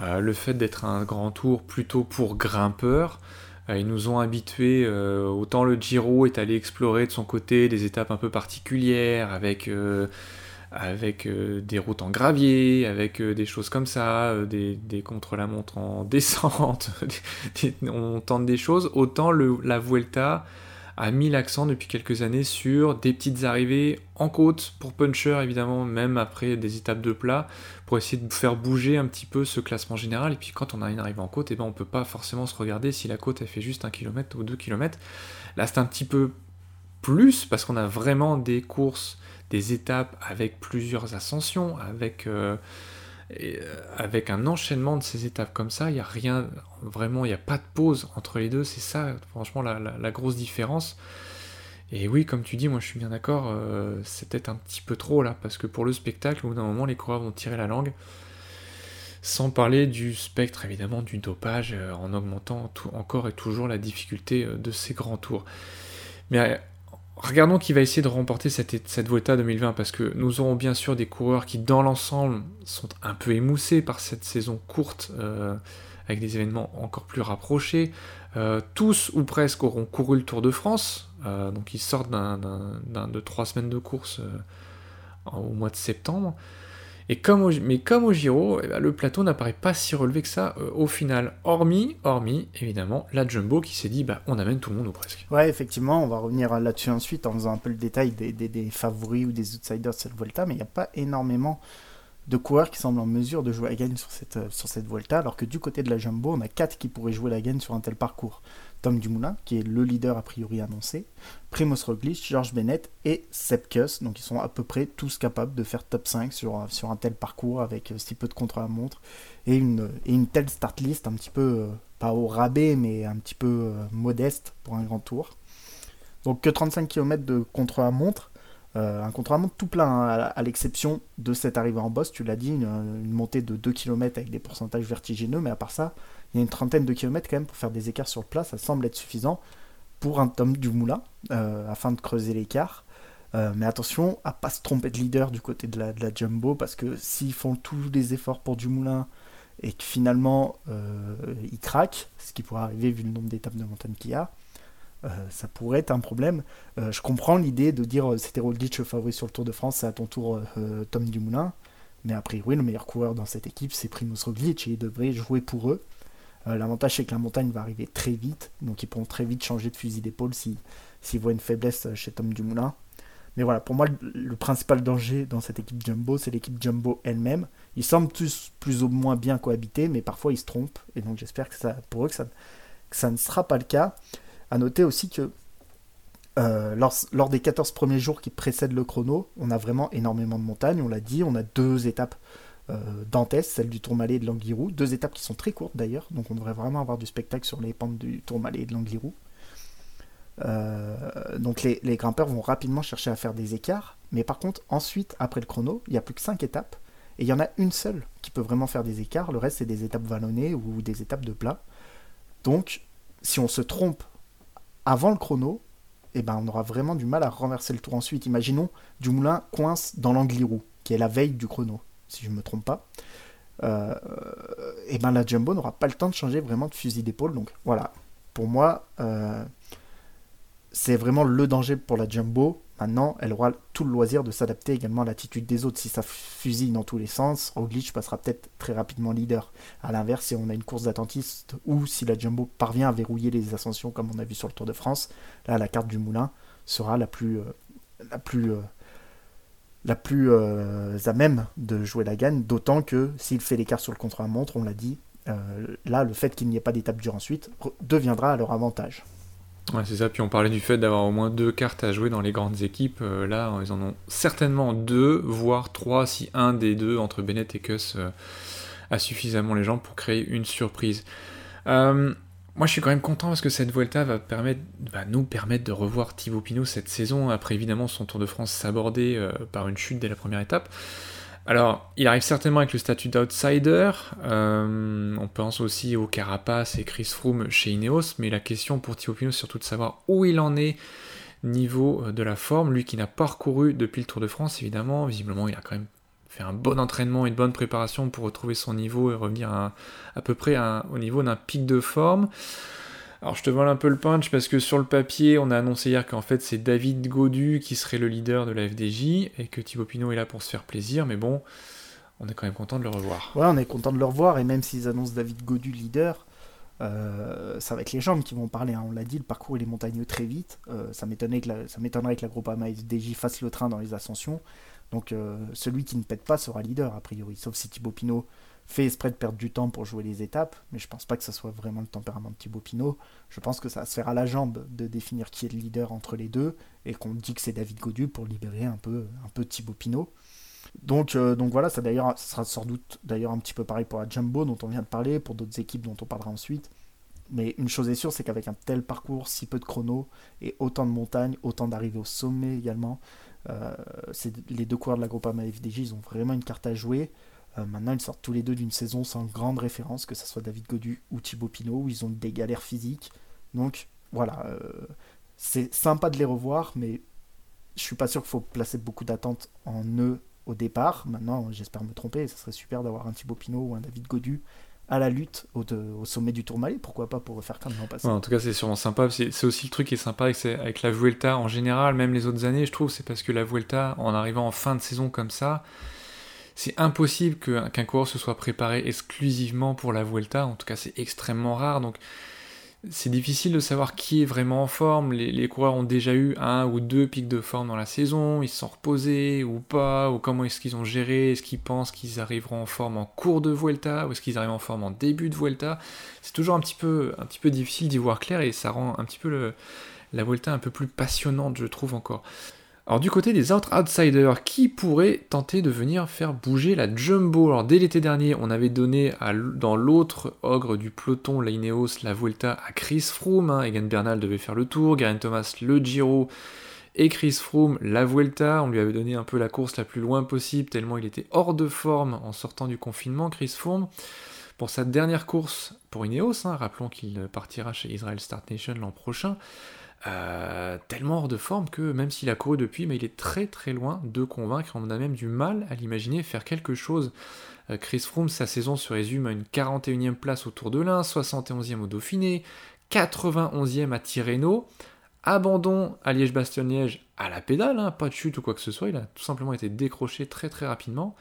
euh, le fait d'être un grand tour plutôt pour grimpeurs. Euh, ils nous ont habitués, euh, autant le Giro est allé explorer de son côté des étapes un peu particulières, avec, euh, avec des routes en gravier, avec des choses comme ça, des, contre-la-montre en descente, on tente des choses, autant le, la Vuelta a mis l'accent depuis quelques années sur des petites arrivées en côte pour puncher évidemment même après des étapes de plat pour essayer de faire bouger un petit peu ce classement général. Et puis quand on a une arrivée en côte et eh ben on peut pas forcément se regarder si la côte elle fait juste un kilomètre ou deux kilomètres. Là c'est un petit peu plus parce qu'on a vraiment des courses des étapes avec plusieurs ascensions avec euh, euh, avec un enchaînement de ces étapes comme ça, il n'y a rien, vraiment, il n'y a pas de pause entre les deux. C'est ça, franchement, la, grosse différence. Et oui, comme tu dis, moi je suis bien d'accord, euh, c'est peut-être un petit peu trop là, parce que pour le spectacle, au bout d'un moment, les coureurs vont tirer la langue. Sans parler du spectre, évidemment, du dopage, euh, en augmentant encore et toujours la difficulté de ces grands tours. Mais Regardons qui va essayer de remporter cette, cette Vuelta 2020 parce que nous aurons bien sûr des coureurs qui dans l'ensemble sont un peu émoussés par cette saison courte euh, avec des événements encore plus rapprochés. Euh, tous ou presque auront couru le Tour de France, euh, donc ils sortent d'un, de trois semaines de course au mois de septembre. Mais comme au Giro, eh ben, le plateau n'apparaît pas si relevé que ça euh, au final, hormis, hormis évidemment la Jumbo qui s'est dit bah on amène tout le monde ou presque. Ouais, effectivement, on va revenir là-dessus ensuite en faisant un peu le détail des, des, favoris ou des outsiders de cette Volta, mais il n'y a pas énormément de coureurs qui semblent en mesure de jouer la gagne sur cette, euh, sur cette Volta, alors que du côté de la Jumbo, on a 4 qui pourraient jouer la gagne sur un tel parcours. Tom Dumoulin, qui est le leader a priori annoncé, Primoz Roglic, George Bennett et Kuss. Donc ils sont à peu près tous capables de faire top 5 sur, sur un tel parcours avec euh, si peu de contre-la-montre et une, et une telle start list un petit peu, euh, pas au rabais, mais un petit peu modeste pour un grand tour. Donc que 35 km de contre-la-montre. Un contre-la-montre tout plein, hein, à, l'exception de cette arrivée en boss, tu l'as dit, une, montée de 2 km avec des pourcentages vertigineux, mais à part ça, il y a une trentaine de kilomètres quand même pour faire des écarts sur le plat, ça semble être suffisant pour un tome du moulin, afin de creuser l'écart. mais attention à pas se tromper de leader du côté de la, Jumbo, parce que s'ils font tous les efforts pour du moulin, et que finalement euh, il craque, ce qui pourrait arriver vu le nombre d'étapes de montagne qu'il y a, euh, ça pourrait être un problème. Euh, je comprends l'idée de dire c'était Roglic favori sur le Tour de France, c'est à ton tour Tom Dumoulin, mais a priori le meilleur coureur dans cette équipe c'est Primoz Roglic et il devrait jouer pour eux. L'avantage c'est que la montagne va arriver très vite, donc ils pourront très vite changer de fusil d'épaule s'ils voient une faiblesse chez Tom Dumoulin. Mais voilà, pour moi, le, principal danger dans cette équipe Jumbo, c'est l'équipe Jumbo elle-même. Ils semblent tous plus ou moins bien cohabiter, mais parfois ils se trompent. Et donc j'espère que ça, pour eux que ça ne sera pas le cas. À noter aussi que euh, lors, des 14 premiers jours qui précèdent le chrono, on a vraiment énormément de montagnes. On l'a dit, on a deux étapes euh, celle du Tourmalet et de l'Anguirou. Deux étapes qui sont très courtes d'ailleurs, donc on devrait vraiment avoir du spectacle sur les pentes du Tourmalet et de l'Anguirou. Euh, donc les, grimpeurs vont rapidement chercher à faire des écarts, mais par contre ensuite, après le chrono, il n'y a plus que 5 étapes, et il y en a une seule qui peut vraiment faire des écarts, le reste c'est des étapes vallonnées ou des étapes de plat. Donc si on se trompe avant le chrono, eh ben, on aura vraiment du mal à renverser le tour ensuite. Imaginons Dumoulin coince dans l'Angliru, qui est la veille du chrono, si je ne me trompe pas. euh, eh ben la Jumbo n'aura pas le temps de changer vraiment de fusil d'épaule. Donc voilà, pour moi, euh, c'est vraiment le danger pour la Jumbo. Maintenant, elle aura tout le loisir de s'adapter également à l'attitude des autres. Si ça fusille dans tous les sens, Roglic passera peut-être très rapidement leader. A l'inverse, si on a une course d'attentiste ou si la Jumbo parvient à verrouiller les ascensions comme on a vu sur le Tour de France, là la carte du moulin sera la plus, euh, la plus, euh, la plus euh, à même de jouer la gagne. D'autant que s'il fait l'écart sur le contre-la-montre, on l'a dit, là le fait qu'il n'y ait pas d'étape dure ensuite deviendra à leur avantage. Ouais, c'est ça. Puis on parlait du fait d'avoir au moins deux cartes à jouer dans les grandes équipes. Euh, là, ils en ont certainement deux, voire trois, si un des deux, entre Bennett et Kuss, euh, a suffisamment les jambes pour créer une surprise. Euh, moi, je suis quand même content parce que cette Vuelta va, permettre, va nous permettre de revoir Thibaut Pinot cette saison, après évidemment son Tour de France s'aborder par une chute dès la première étape. Alors, il arrive certainement avec le statut d'outsider. Euh, on pense aussi au Carapace et Chris Froome chez Ineos, mais la question pour Thibaut Pinot, surtout de savoir où il en est niveau euh, de la forme. Lui qui n'a pas recouru depuis le Tour de France, évidemment. Visiblement, il a quand même fait un bon entraînement et une bonne préparation pour retrouver son niveau et revenir à peu près au niveau d'un pic de forme. Alors je te vole un peu le punch parce que sur le papier, on a annoncé hier qu'en fait c'est David Godu qui serait le leader de la FDJ et que Thibaut Pinot est là pour se faire plaisir, mais bon, on est quand même content de le revoir. Ouais, on est content de le revoir et même s'ils annoncent David Godu leader, euh, ça va être les jambes qui vont parler. Hein. On l'a dit, le parcours il est montagneux très vite. Euh, ça m'étonnerait que la, ça m'étonnerait que FDJ fasse le train dans les ascensions. Donc euh, celui qui ne pète pas sera leader a priori, sauf si Thibaut Pinot fait exprès de perdre du temps pour jouer les étapes, mais je pense pas que ce soit vraiment le tempérament de Thibaut Pinot. Je pense que ça va se faire à la jambe de définir qui est le leader entre les deux, et qu'on dit que c'est David Godu pour libérer un peu, un peu Thibaut Pinot. Donc, euh, donc voilà, ça, d'ailleurs, ça sera sans doute d'ailleurs un petit peu pareil pour la Jumbo dont on vient de parler, pour d'autres équipes dont on parlera ensuite. Mais une chose est sûre, c'est qu'avec un tel parcours, si peu de chrono, et autant de montagnes, autant d'arrivées au sommet également, euh, les deux coureurs de la Groupama FDJ, ils ont vraiment une carte à jouer. Euh, maintenant, ils sortent tous les deux d'une saison sans grande référence, que ce soit David Godu ou Thibaut Pinot, où ils ont des galères physiques. Donc voilà, euh, c'est sympa de les revoir, mais je suis pas sûr qu'il faut placer beaucoup d'attentes en eux au départ. Maintenant, j'espère me tromper, ce serait super d'avoir un Thibaut Pinot ou un David Godu à la lutte au, sommet du Tourmalet, pourquoi pas pour refaire comme l'an passé. en tout cas, c'est sûrement sympa. C'est aussi le truc qui est sympa avec, la Vuelta en général, même les autres années, je trouve, c'est parce que la Vuelta, en arrivant en fin de saison comme ça, c'est impossible qu'un coureur se soit préparé exclusivement pour la Vuelta, en tout cas c'est extrêmement rare, donc c'est difficile de savoir qui est vraiment en forme. Les, coureurs ont déjà eu un ou deux pics de forme dans la saison, ils se sont reposés ou pas, ou comment est-ce qu'ils ont géré, est-ce qu'ils pensent qu'ils arriveront en forme en cours de Vuelta, ou est-ce qu'ils arrivent en forme en début de Vuelta? C'est toujours un petit peu, un petit peu difficile d'y voir clair et ça rend un petit peu la Vuelta un peu plus passionnante, je trouve encore. Alors du côté des autres outsiders, qui pourrait tenter de venir faire bouger la Jumbo? Alors dès l'été dernier, on avait donné dans l'autre ogre du peloton, la la Vuelta à Chris Froome. Hein. Egan Bernal devait faire le tour, Garen Thomas le Giro, Et Chris Froome, la Vuelta, on lui avait donné un peu la course la plus loin possible, tellement il était hors de forme en sortant du confinement, Chris Froome. Pour sa dernière course pour Ineos, hein, rappelons qu'il partira chez Israel Start Nation l'an prochain, euh, tellement hors de forme que même s'il a couru depuis, mais il est très très loin de convaincre. On a même du mal à l'imaginer faire quelque chose. Euh, Chris Froome, sa saison se résume à une 41e place au Tour de l'Ain, 71e au Dauphiné, 91e à Tirreno, abandon à Liège-Bastogne-Liège à la pédale, hein, pas de chute ou quoi que ce soit, il a tout simplement été décroché très très rapidement.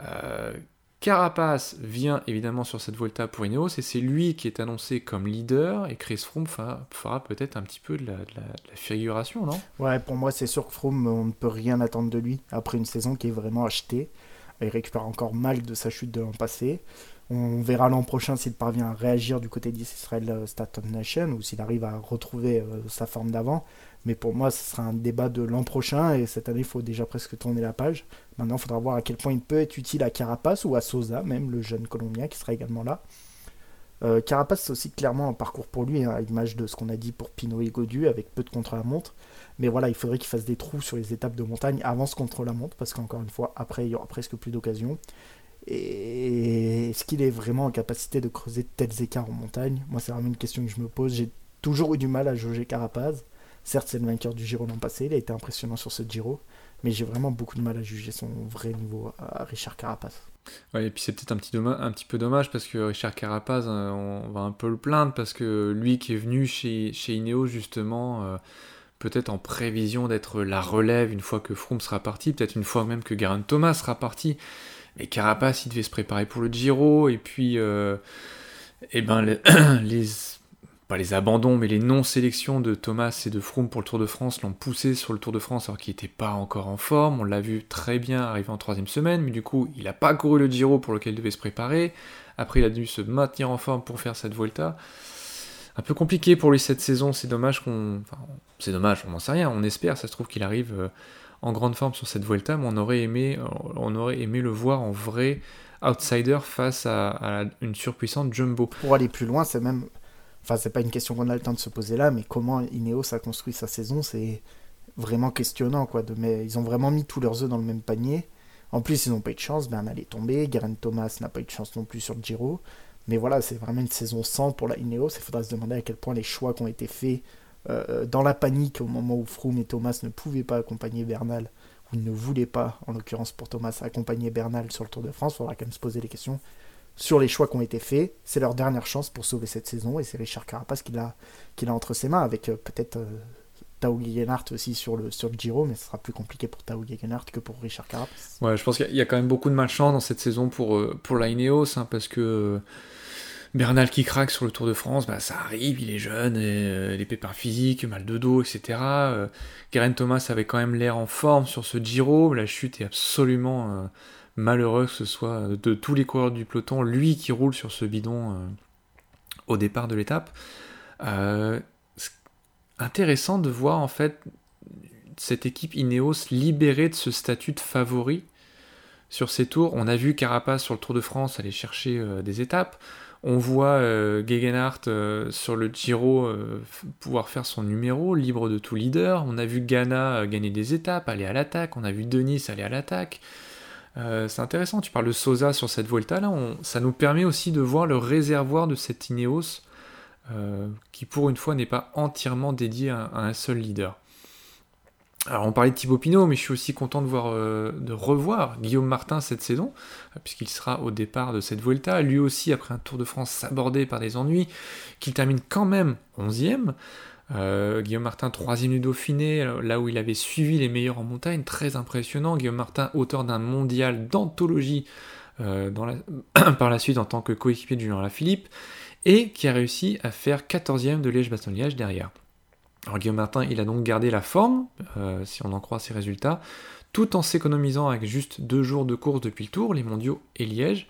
Euh, Carapace vient évidemment sur cette Volta pour Ineos et c'est lui qui est annoncé comme leader et Chris Froome fera, peut-être un petit peu de la, figuration, non? Ouais, pour moi c'est sûr que Froome, on ne peut rien attendre de lui après une saison qui est vraiment achetée. Il récupère encore mal de sa chute de l'an passé. On verra l'an prochain s'il parvient à réagir du côté d'Israël Staton Nation ou s'il arrive à retrouver euh, sa forme d'avant. Mais pour moi, ce sera un débat de l'an prochain et cette année, il faut déjà presque tourner la page. Maintenant, il faudra voir à quel point il peut être utile à Carapace ou à Sosa, même le jeune Colombien qui sera également là. Euh, Carapace, c'est aussi clairement un parcours pour lui, hein, à l'image de ce qu'on a dit pour Pinot et Godu, avec peu de contre-la-montre. Mais voilà, il faudrait qu'il fasse des trous sur les étapes de montagne avant ce contre-la-montre, parce qu'encore une fois, après, il y aura presque plus d'occasions. Et est-ce qu'il est vraiment en capacité de creuser tels écarts en montagne? Moi, c'est vraiment une question que je me pose. J'ai toujours eu du mal à jauger Carapace. Certes, c'est le vainqueur du Giro l'an passé, il a été impressionnant sur ce Giro, mais j'ai vraiment beaucoup de mal à juger son vrai niveau à Richard Carapace. Ouais, et puis c'est peut-être un petit, peu dommage parce que Richard Carapace, euh, on va un peu le plaindre parce que lui qui est venu chez, chez justement, euh, peut-être en prévision d'être la relève une fois que Froome sera parti, peut-être une fois même que Geraint Thomas sera parti. Mais Carapace, il devait se préparer pour le Giro et puis, euh, eh ben les pas les abandons, mais les non-sélections de Thomas et de Froome pour le Tour de France l'ont poussé sur le Tour de France alors qu'il n'était pas encore en forme. On l'a vu très bien arriver en troisième semaine, mais du coup, il n'a pas couru le Giro pour lequel il devait se préparer. Après, il a dû se maintenir en forme pour faire cette Volta. Un peu compliqué pour lui cette saison, c'est dommage qu'on. C'est dommage, on n'en sait rien, on espère, ça se trouve qu'il arrive euh, en grande forme sur cette Volta, mais on aurait aimé, euh, on aurait aimé le voir en vrai outsider face à, une surpuissante jumbo. Pour aller plus loin, c'est même Enfin, c'est pas une question qu'on a le temps de se poser là, mais comment Ineos a construit sa saison, c'est vraiment questionnant, quoi. Ils ont vraiment mis tous leurs œufs dans le même panier. En plus, ils n'ont pas eu de chance. Bernal est tombé. Geraint Thomas n'a pas eu de chance non plus sur le Giro. Mais voilà, c'est vraiment une saison sans pour la Ineos. Il faudra se demander à quel point les choix qui ont été faits euh, dans la panique au moment où Froome et Thomas ne pouvaient pas accompagner Bernal, ou ne voulaient pas, en l'occurrence pour Thomas, accompagner Bernal sur le Tour de France. Il faudra quand même se poser les questions sur les choix qui ont été faits. C'est leur dernière chance pour sauver cette saison et c'est Richard Carapace qui l'a, entre ses mains avec euh, peut-être euh, Tao Gegenhardt aussi sur le, sur le Giro, mais ce sera plus compliqué pour Tao Gegenhardt que pour Richard Carapace. Ouais, je pense qu'il y a quand même beaucoup de malchance dans cette saison pour, euh, pour la Ineos hein, parce que. Bernal qui craque sur le Tour de France, bah, ça arrive, il est jeune, et, les pépins physiques, mal de dos, etc. Euh, Thomas avait quand même l'air en forme sur ce Giro, la chute est absolument malheureux que ce soit de tous les coureurs du peloton, lui qui roule sur ce bidon euh, au départ de l'étape. Euh, intéressant de voir en fait cette équipe Ineos libérée de ce statut de favori sur ces tours. On a vu Carapace sur le Tour de France aller chercher euh, des étapes. On voit Gegenhardt sur le Giro pouvoir faire son numéro, libre de tout leader. On a vu Ghana gagner des étapes, aller à l'attaque. On a vu Denis aller à l'attaque. Euh, c'est intéressant, tu parles de Sosa sur cette Volta, là, ça nous permet aussi de voir le réservoir de cette Ineos, euh, qui pour une fois n'est pas entièrement dédié à, un seul leader. Alors on parlait de Thibaut Pinot, mais je suis aussi content de, voir, euh, de revoir Guillaume Martin cette saison, puisqu'il sera au départ de cette Volta, lui aussi après un Tour de France sabordé par des ennuis, qu'il termine quand même 11ème. Euh, Guillaume Martin, troisième du Dauphiné, là où il avait suivi les meilleurs en montagne, très impressionnant. Guillaume Martin, auteur d'un mondial d'anthologie euh, par la suite en tant que coéquipier de Julien Lafilippe, et qui a réussi à faire 14e de Liège-Bastogne-Liège derrière. Alors Guillaume Martin, il a donc gardé la forme, euh, si on en croit ses résultats, tout en s'économisant avec juste deux jours de course depuis le Tour, les mondiaux et Liège.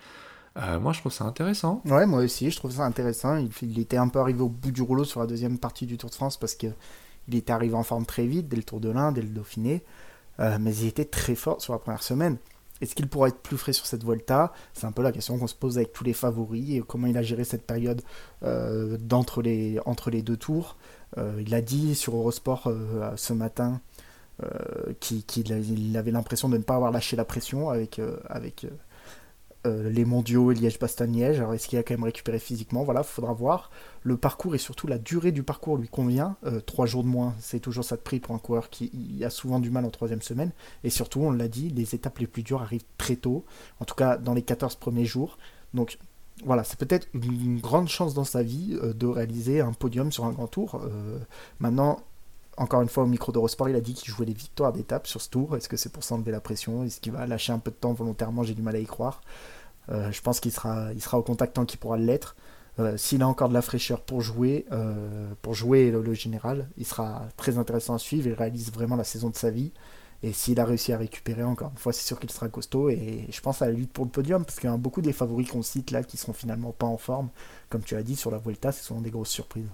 Euh, moi, je trouve ça intéressant. Ouais, moi aussi, je trouve ça intéressant. Il, était un peu arrivé au bout du rouleau sur la deuxième partie du Tour de France parce qu'il était arrivé en forme très vite, dès le Tour de l'Inde, dès le Dauphiné. Euh, mais il était très fort sur la première semaine. Est-ce qu'il pourra être plus frais sur cette Volta C'est un peu la question qu'on se pose avec tous les favoris et comment il a géré cette période les, entre les deux tours. Il a dit sur Eurosport ce matin qui, il avait l'impression de ne pas avoir lâché la pression avec, les mondiaux et Liège-Bastogne-Liège. Alors est-ce qu'il a quand même récupéré physiquement? Voilà, il faudra voir. Le parcours et surtout la durée du parcours lui convient. trois jours de moins, c'est toujours ça de prix pour un coureur qui a souvent du mal en troisième semaine. Et surtout, on l'a dit, les étapes les plus dures arrivent très tôt, en tout cas dans les 14 premiers jours. Donc voilà, c'est peut-être une grande chance dans sa vie euh, de réaliser un podium sur un grand tour. Euh, maintenant, encore une fois, au micro d'Eurosport, il a dit qu'il jouait les victoires d'étape sur ce tour. Est-ce que c'est pour s'enlever la pression? Est-ce qu'il va lâcher un peu de temps volontairement? J'ai du mal à y croire. Euh, je pense qu'il sera, au contact tant qu'il pourra l'être. S'il a encore de la fraîcheur pour jouer, pour jouer le, général, il sera très intéressant à suivre. Il réalise vraiment la saison de sa vie. Et s'il a réussi à récupérer encore une fois, c'est sûr qu'il sera costaud. Et je pense à la lutte pour le podium, parce qu'il y a beaucoup des favoris qu'on cite là qui seront finalement pas en forme. Comme tu as dit, sur la Vuelta, ce sont des grosses surprises.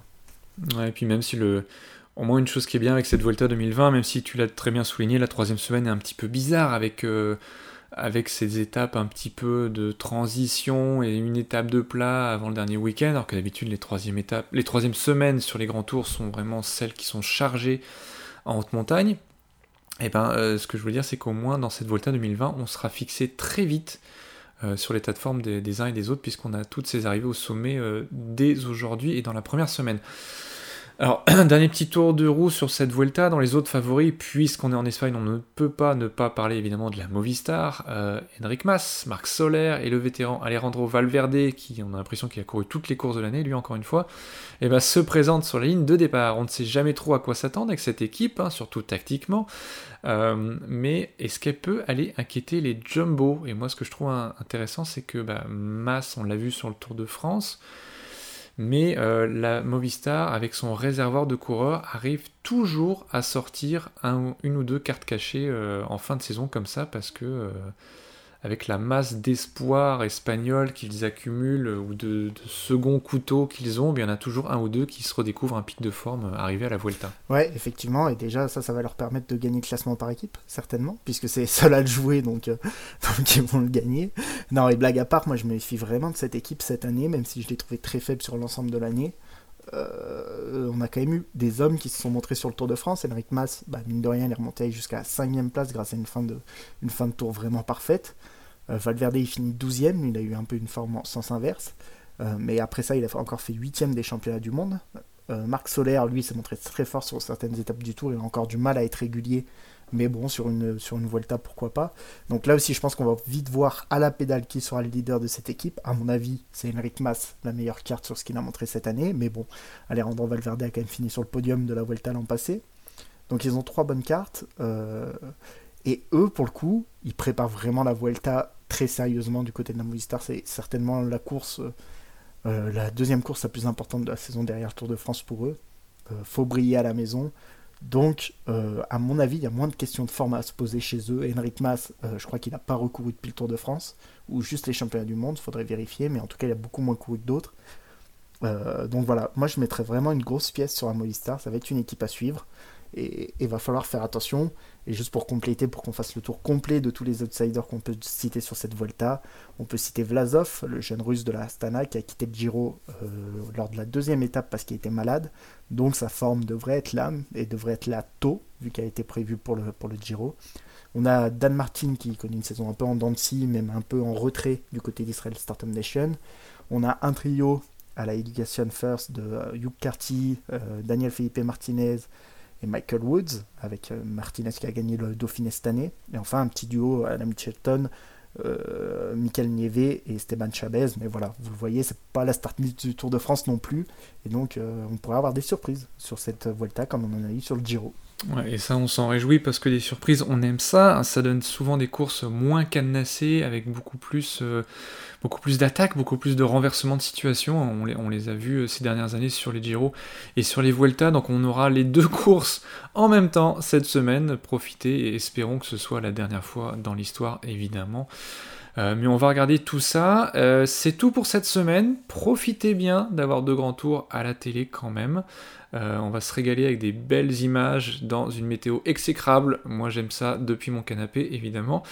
Ouais, et puis même si le. Au moins, une chose qui est bien avec cette Vuelta 2020, même si tu l'as très bien souligné, la troisième semaine est un petit peu bizarre avec. Euh, avec ces étapes un petit peu de transition et une étape de plat avant le dernier week-end, alors que d'habitude les troisièmes étapes, les troisièmes semaines sur les grands tours sont vraiment celles qui sont chargées en haute montagne. Eh ben, euh, ce que je veux dire, c'est qu'au moins dans cette Volta 2020, on sera fixé très vite euh, sur l'état de forme des, uns et des autres, puisqu'on a toutes ces arrivées au sommet euh, dès aujourd'hui et dans la première semaine. Alors, dernier petit tour de roue sur cette Vuelta. Dans les autres favoris, puisqu'on est en Espagne, on ne peut pas ne pas parler évidemment de la Movistar. Euh, Henrik Mas, Marc Soler et le vétéran Alejandro Valverde, qui on a l'impression qu'il a couru toutes les courses de l'année, lui encore une fois, eh ben, se présente sur la ligne de départ. On ne sait jamais trop à quoi s'attendre avec cette équipe, hein, surtout tactiquement. Euh, mais est-ce qu'elle peut aller inquiéter les Jumbo? Et moi, ce que je trouve intéressant, c'est que bah, Mas, on l'a vu sur le Tour de France, mais euh, la Movistar, avec son réservoir de coureurs, arrive toujours à sortir une ou deux cartes cachées euh, en fin de saison comme ça, parce que euh, avec la masse d'espoir espagnol qu'ils accumulent ou de, second couteau qu'ils ont, il y en a toujours un ou deux qui se redécouvrent un pic de forme euh, arrivé à la Vuelta. Ouais, effectivement, et déjà ça, ça va leur permettre de gagner le classement par équipe, certainement, puisque c'est seul à le jouer, donc, euh, donc ils vont le gagner. Non, et blague à part, moi je me méfie vraiment de cette équipe cette année, même si je l'ai trouvé très faible sur l'ensemble de l'année. Euh, on a quand même eu des hommes qui se sont montrés sur le Tour de France. Henrik Mas, bah, mine de rien, il est remonté jusqu'à 5 place grâce à une fin de, tour vraiment parfaite. Euh, Valverde, il finit 12ème, il a eu un peu une forme en sens inverse. Euh, mais après ça, il a encore fait 8ème des championnats du monde. Marc Soler, lui, s'est montré très fort sur certaines étapes du tour. Il a encore du mal à être régulier. Mais bon, sur une, sur une Vuelta, pourquoi pas. Donc là aussi, je pense qu'on va vite voir à la pédale qui sera le leader de cette équipe. À mon avis, c'est Enric Mas, la meilleure carte sur ce qu'il a montré cette année. Mais bon, Alejandro Valverde a quand même fini sur le podium de la Vuelta l'an passé. Donc ils ont trois bonnes cartes. Euh, et eux, pour le coup, ils préparent vraiment la Vuelta très sérieusement du côté de la Movistar. C'est certainement la course, euh, la deuxième course la plus importante de la saison derrière le Tour de France pour eux. Euh, faut briller à la maison. Donc, euh, à mon avis, il y a moins de questions de forme à se poser chez eux. Henrik Mas, je crois qu'il n'a pas recouru depuis le Tour de France, ou juste les championnats du monde, il faudrait vérifier, mais en tout cas, il a beaucoup moins couru que d'autres. donc voilà, moi je mettrais vraiment une grosse pièce sur la Movistar, ça va être une équipe à suivre, et il va falloir faire attention. Et juste pour compléter, pour qu'on fasse le tour complet de tous les outsiders qu'on peut citer sur cette Volta, on peut citer Vlasov, le jeune russe de la Astana, qui a quitté le Giro euh, lors de la deuxième étape parce qu'il était malade. Donc sa forme devrait être là, et devrait être là tôt, vu qu'elle a été prévue pour le, Giro. On a Dan Martin qui connaît une saison un peu en dents même un peu en retrait du côté d'Israel Startup Nation. On a un trio à la Education First de euh, Hugh Carty, euh, Daniel Felipe Martinez, et Michael Woods, avec euh, Martinez qui a gagné le Dauphiné cette année. Et enfin, un petit duo à la Mitchelton, euh, Michael Nieve et Esteban Chavez. Mais voilà, vous le voyez, c'est pas la start du Tour de France non plus. Et donc, euh, on pourrait avoir des surprises sur cette Volta comme on en a eu sur le Giro. Et ça, on s'en réjouit parce que des surprises, on aime ça. Ça donne souvent des courses moins cadenassées, avec beaucoup plus, euh, d'attaques, beaucoup plus de renversements de situation. On les, on les a vus euh, ces dernières années sur les Giro et sur les Vuelta. Donc, on aura les deux courses en même temps cette semaine. Profitez et espérons que ce soit la dernière fois dans l'histoire, évidemment. Euh, mais on va regarder tout ça. c'est tout pour cette semaine. Profitez bien d'avoir deux grands tours à la télé quand même. Euh, on va se régaler avec des belles images dans une météo exécrable. Moi j'aime ça depuis mon canapé évidemment.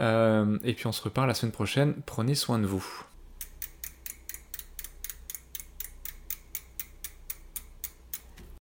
Euh, et puis on se reparle la semaine prochaine. Prenez soin de vous.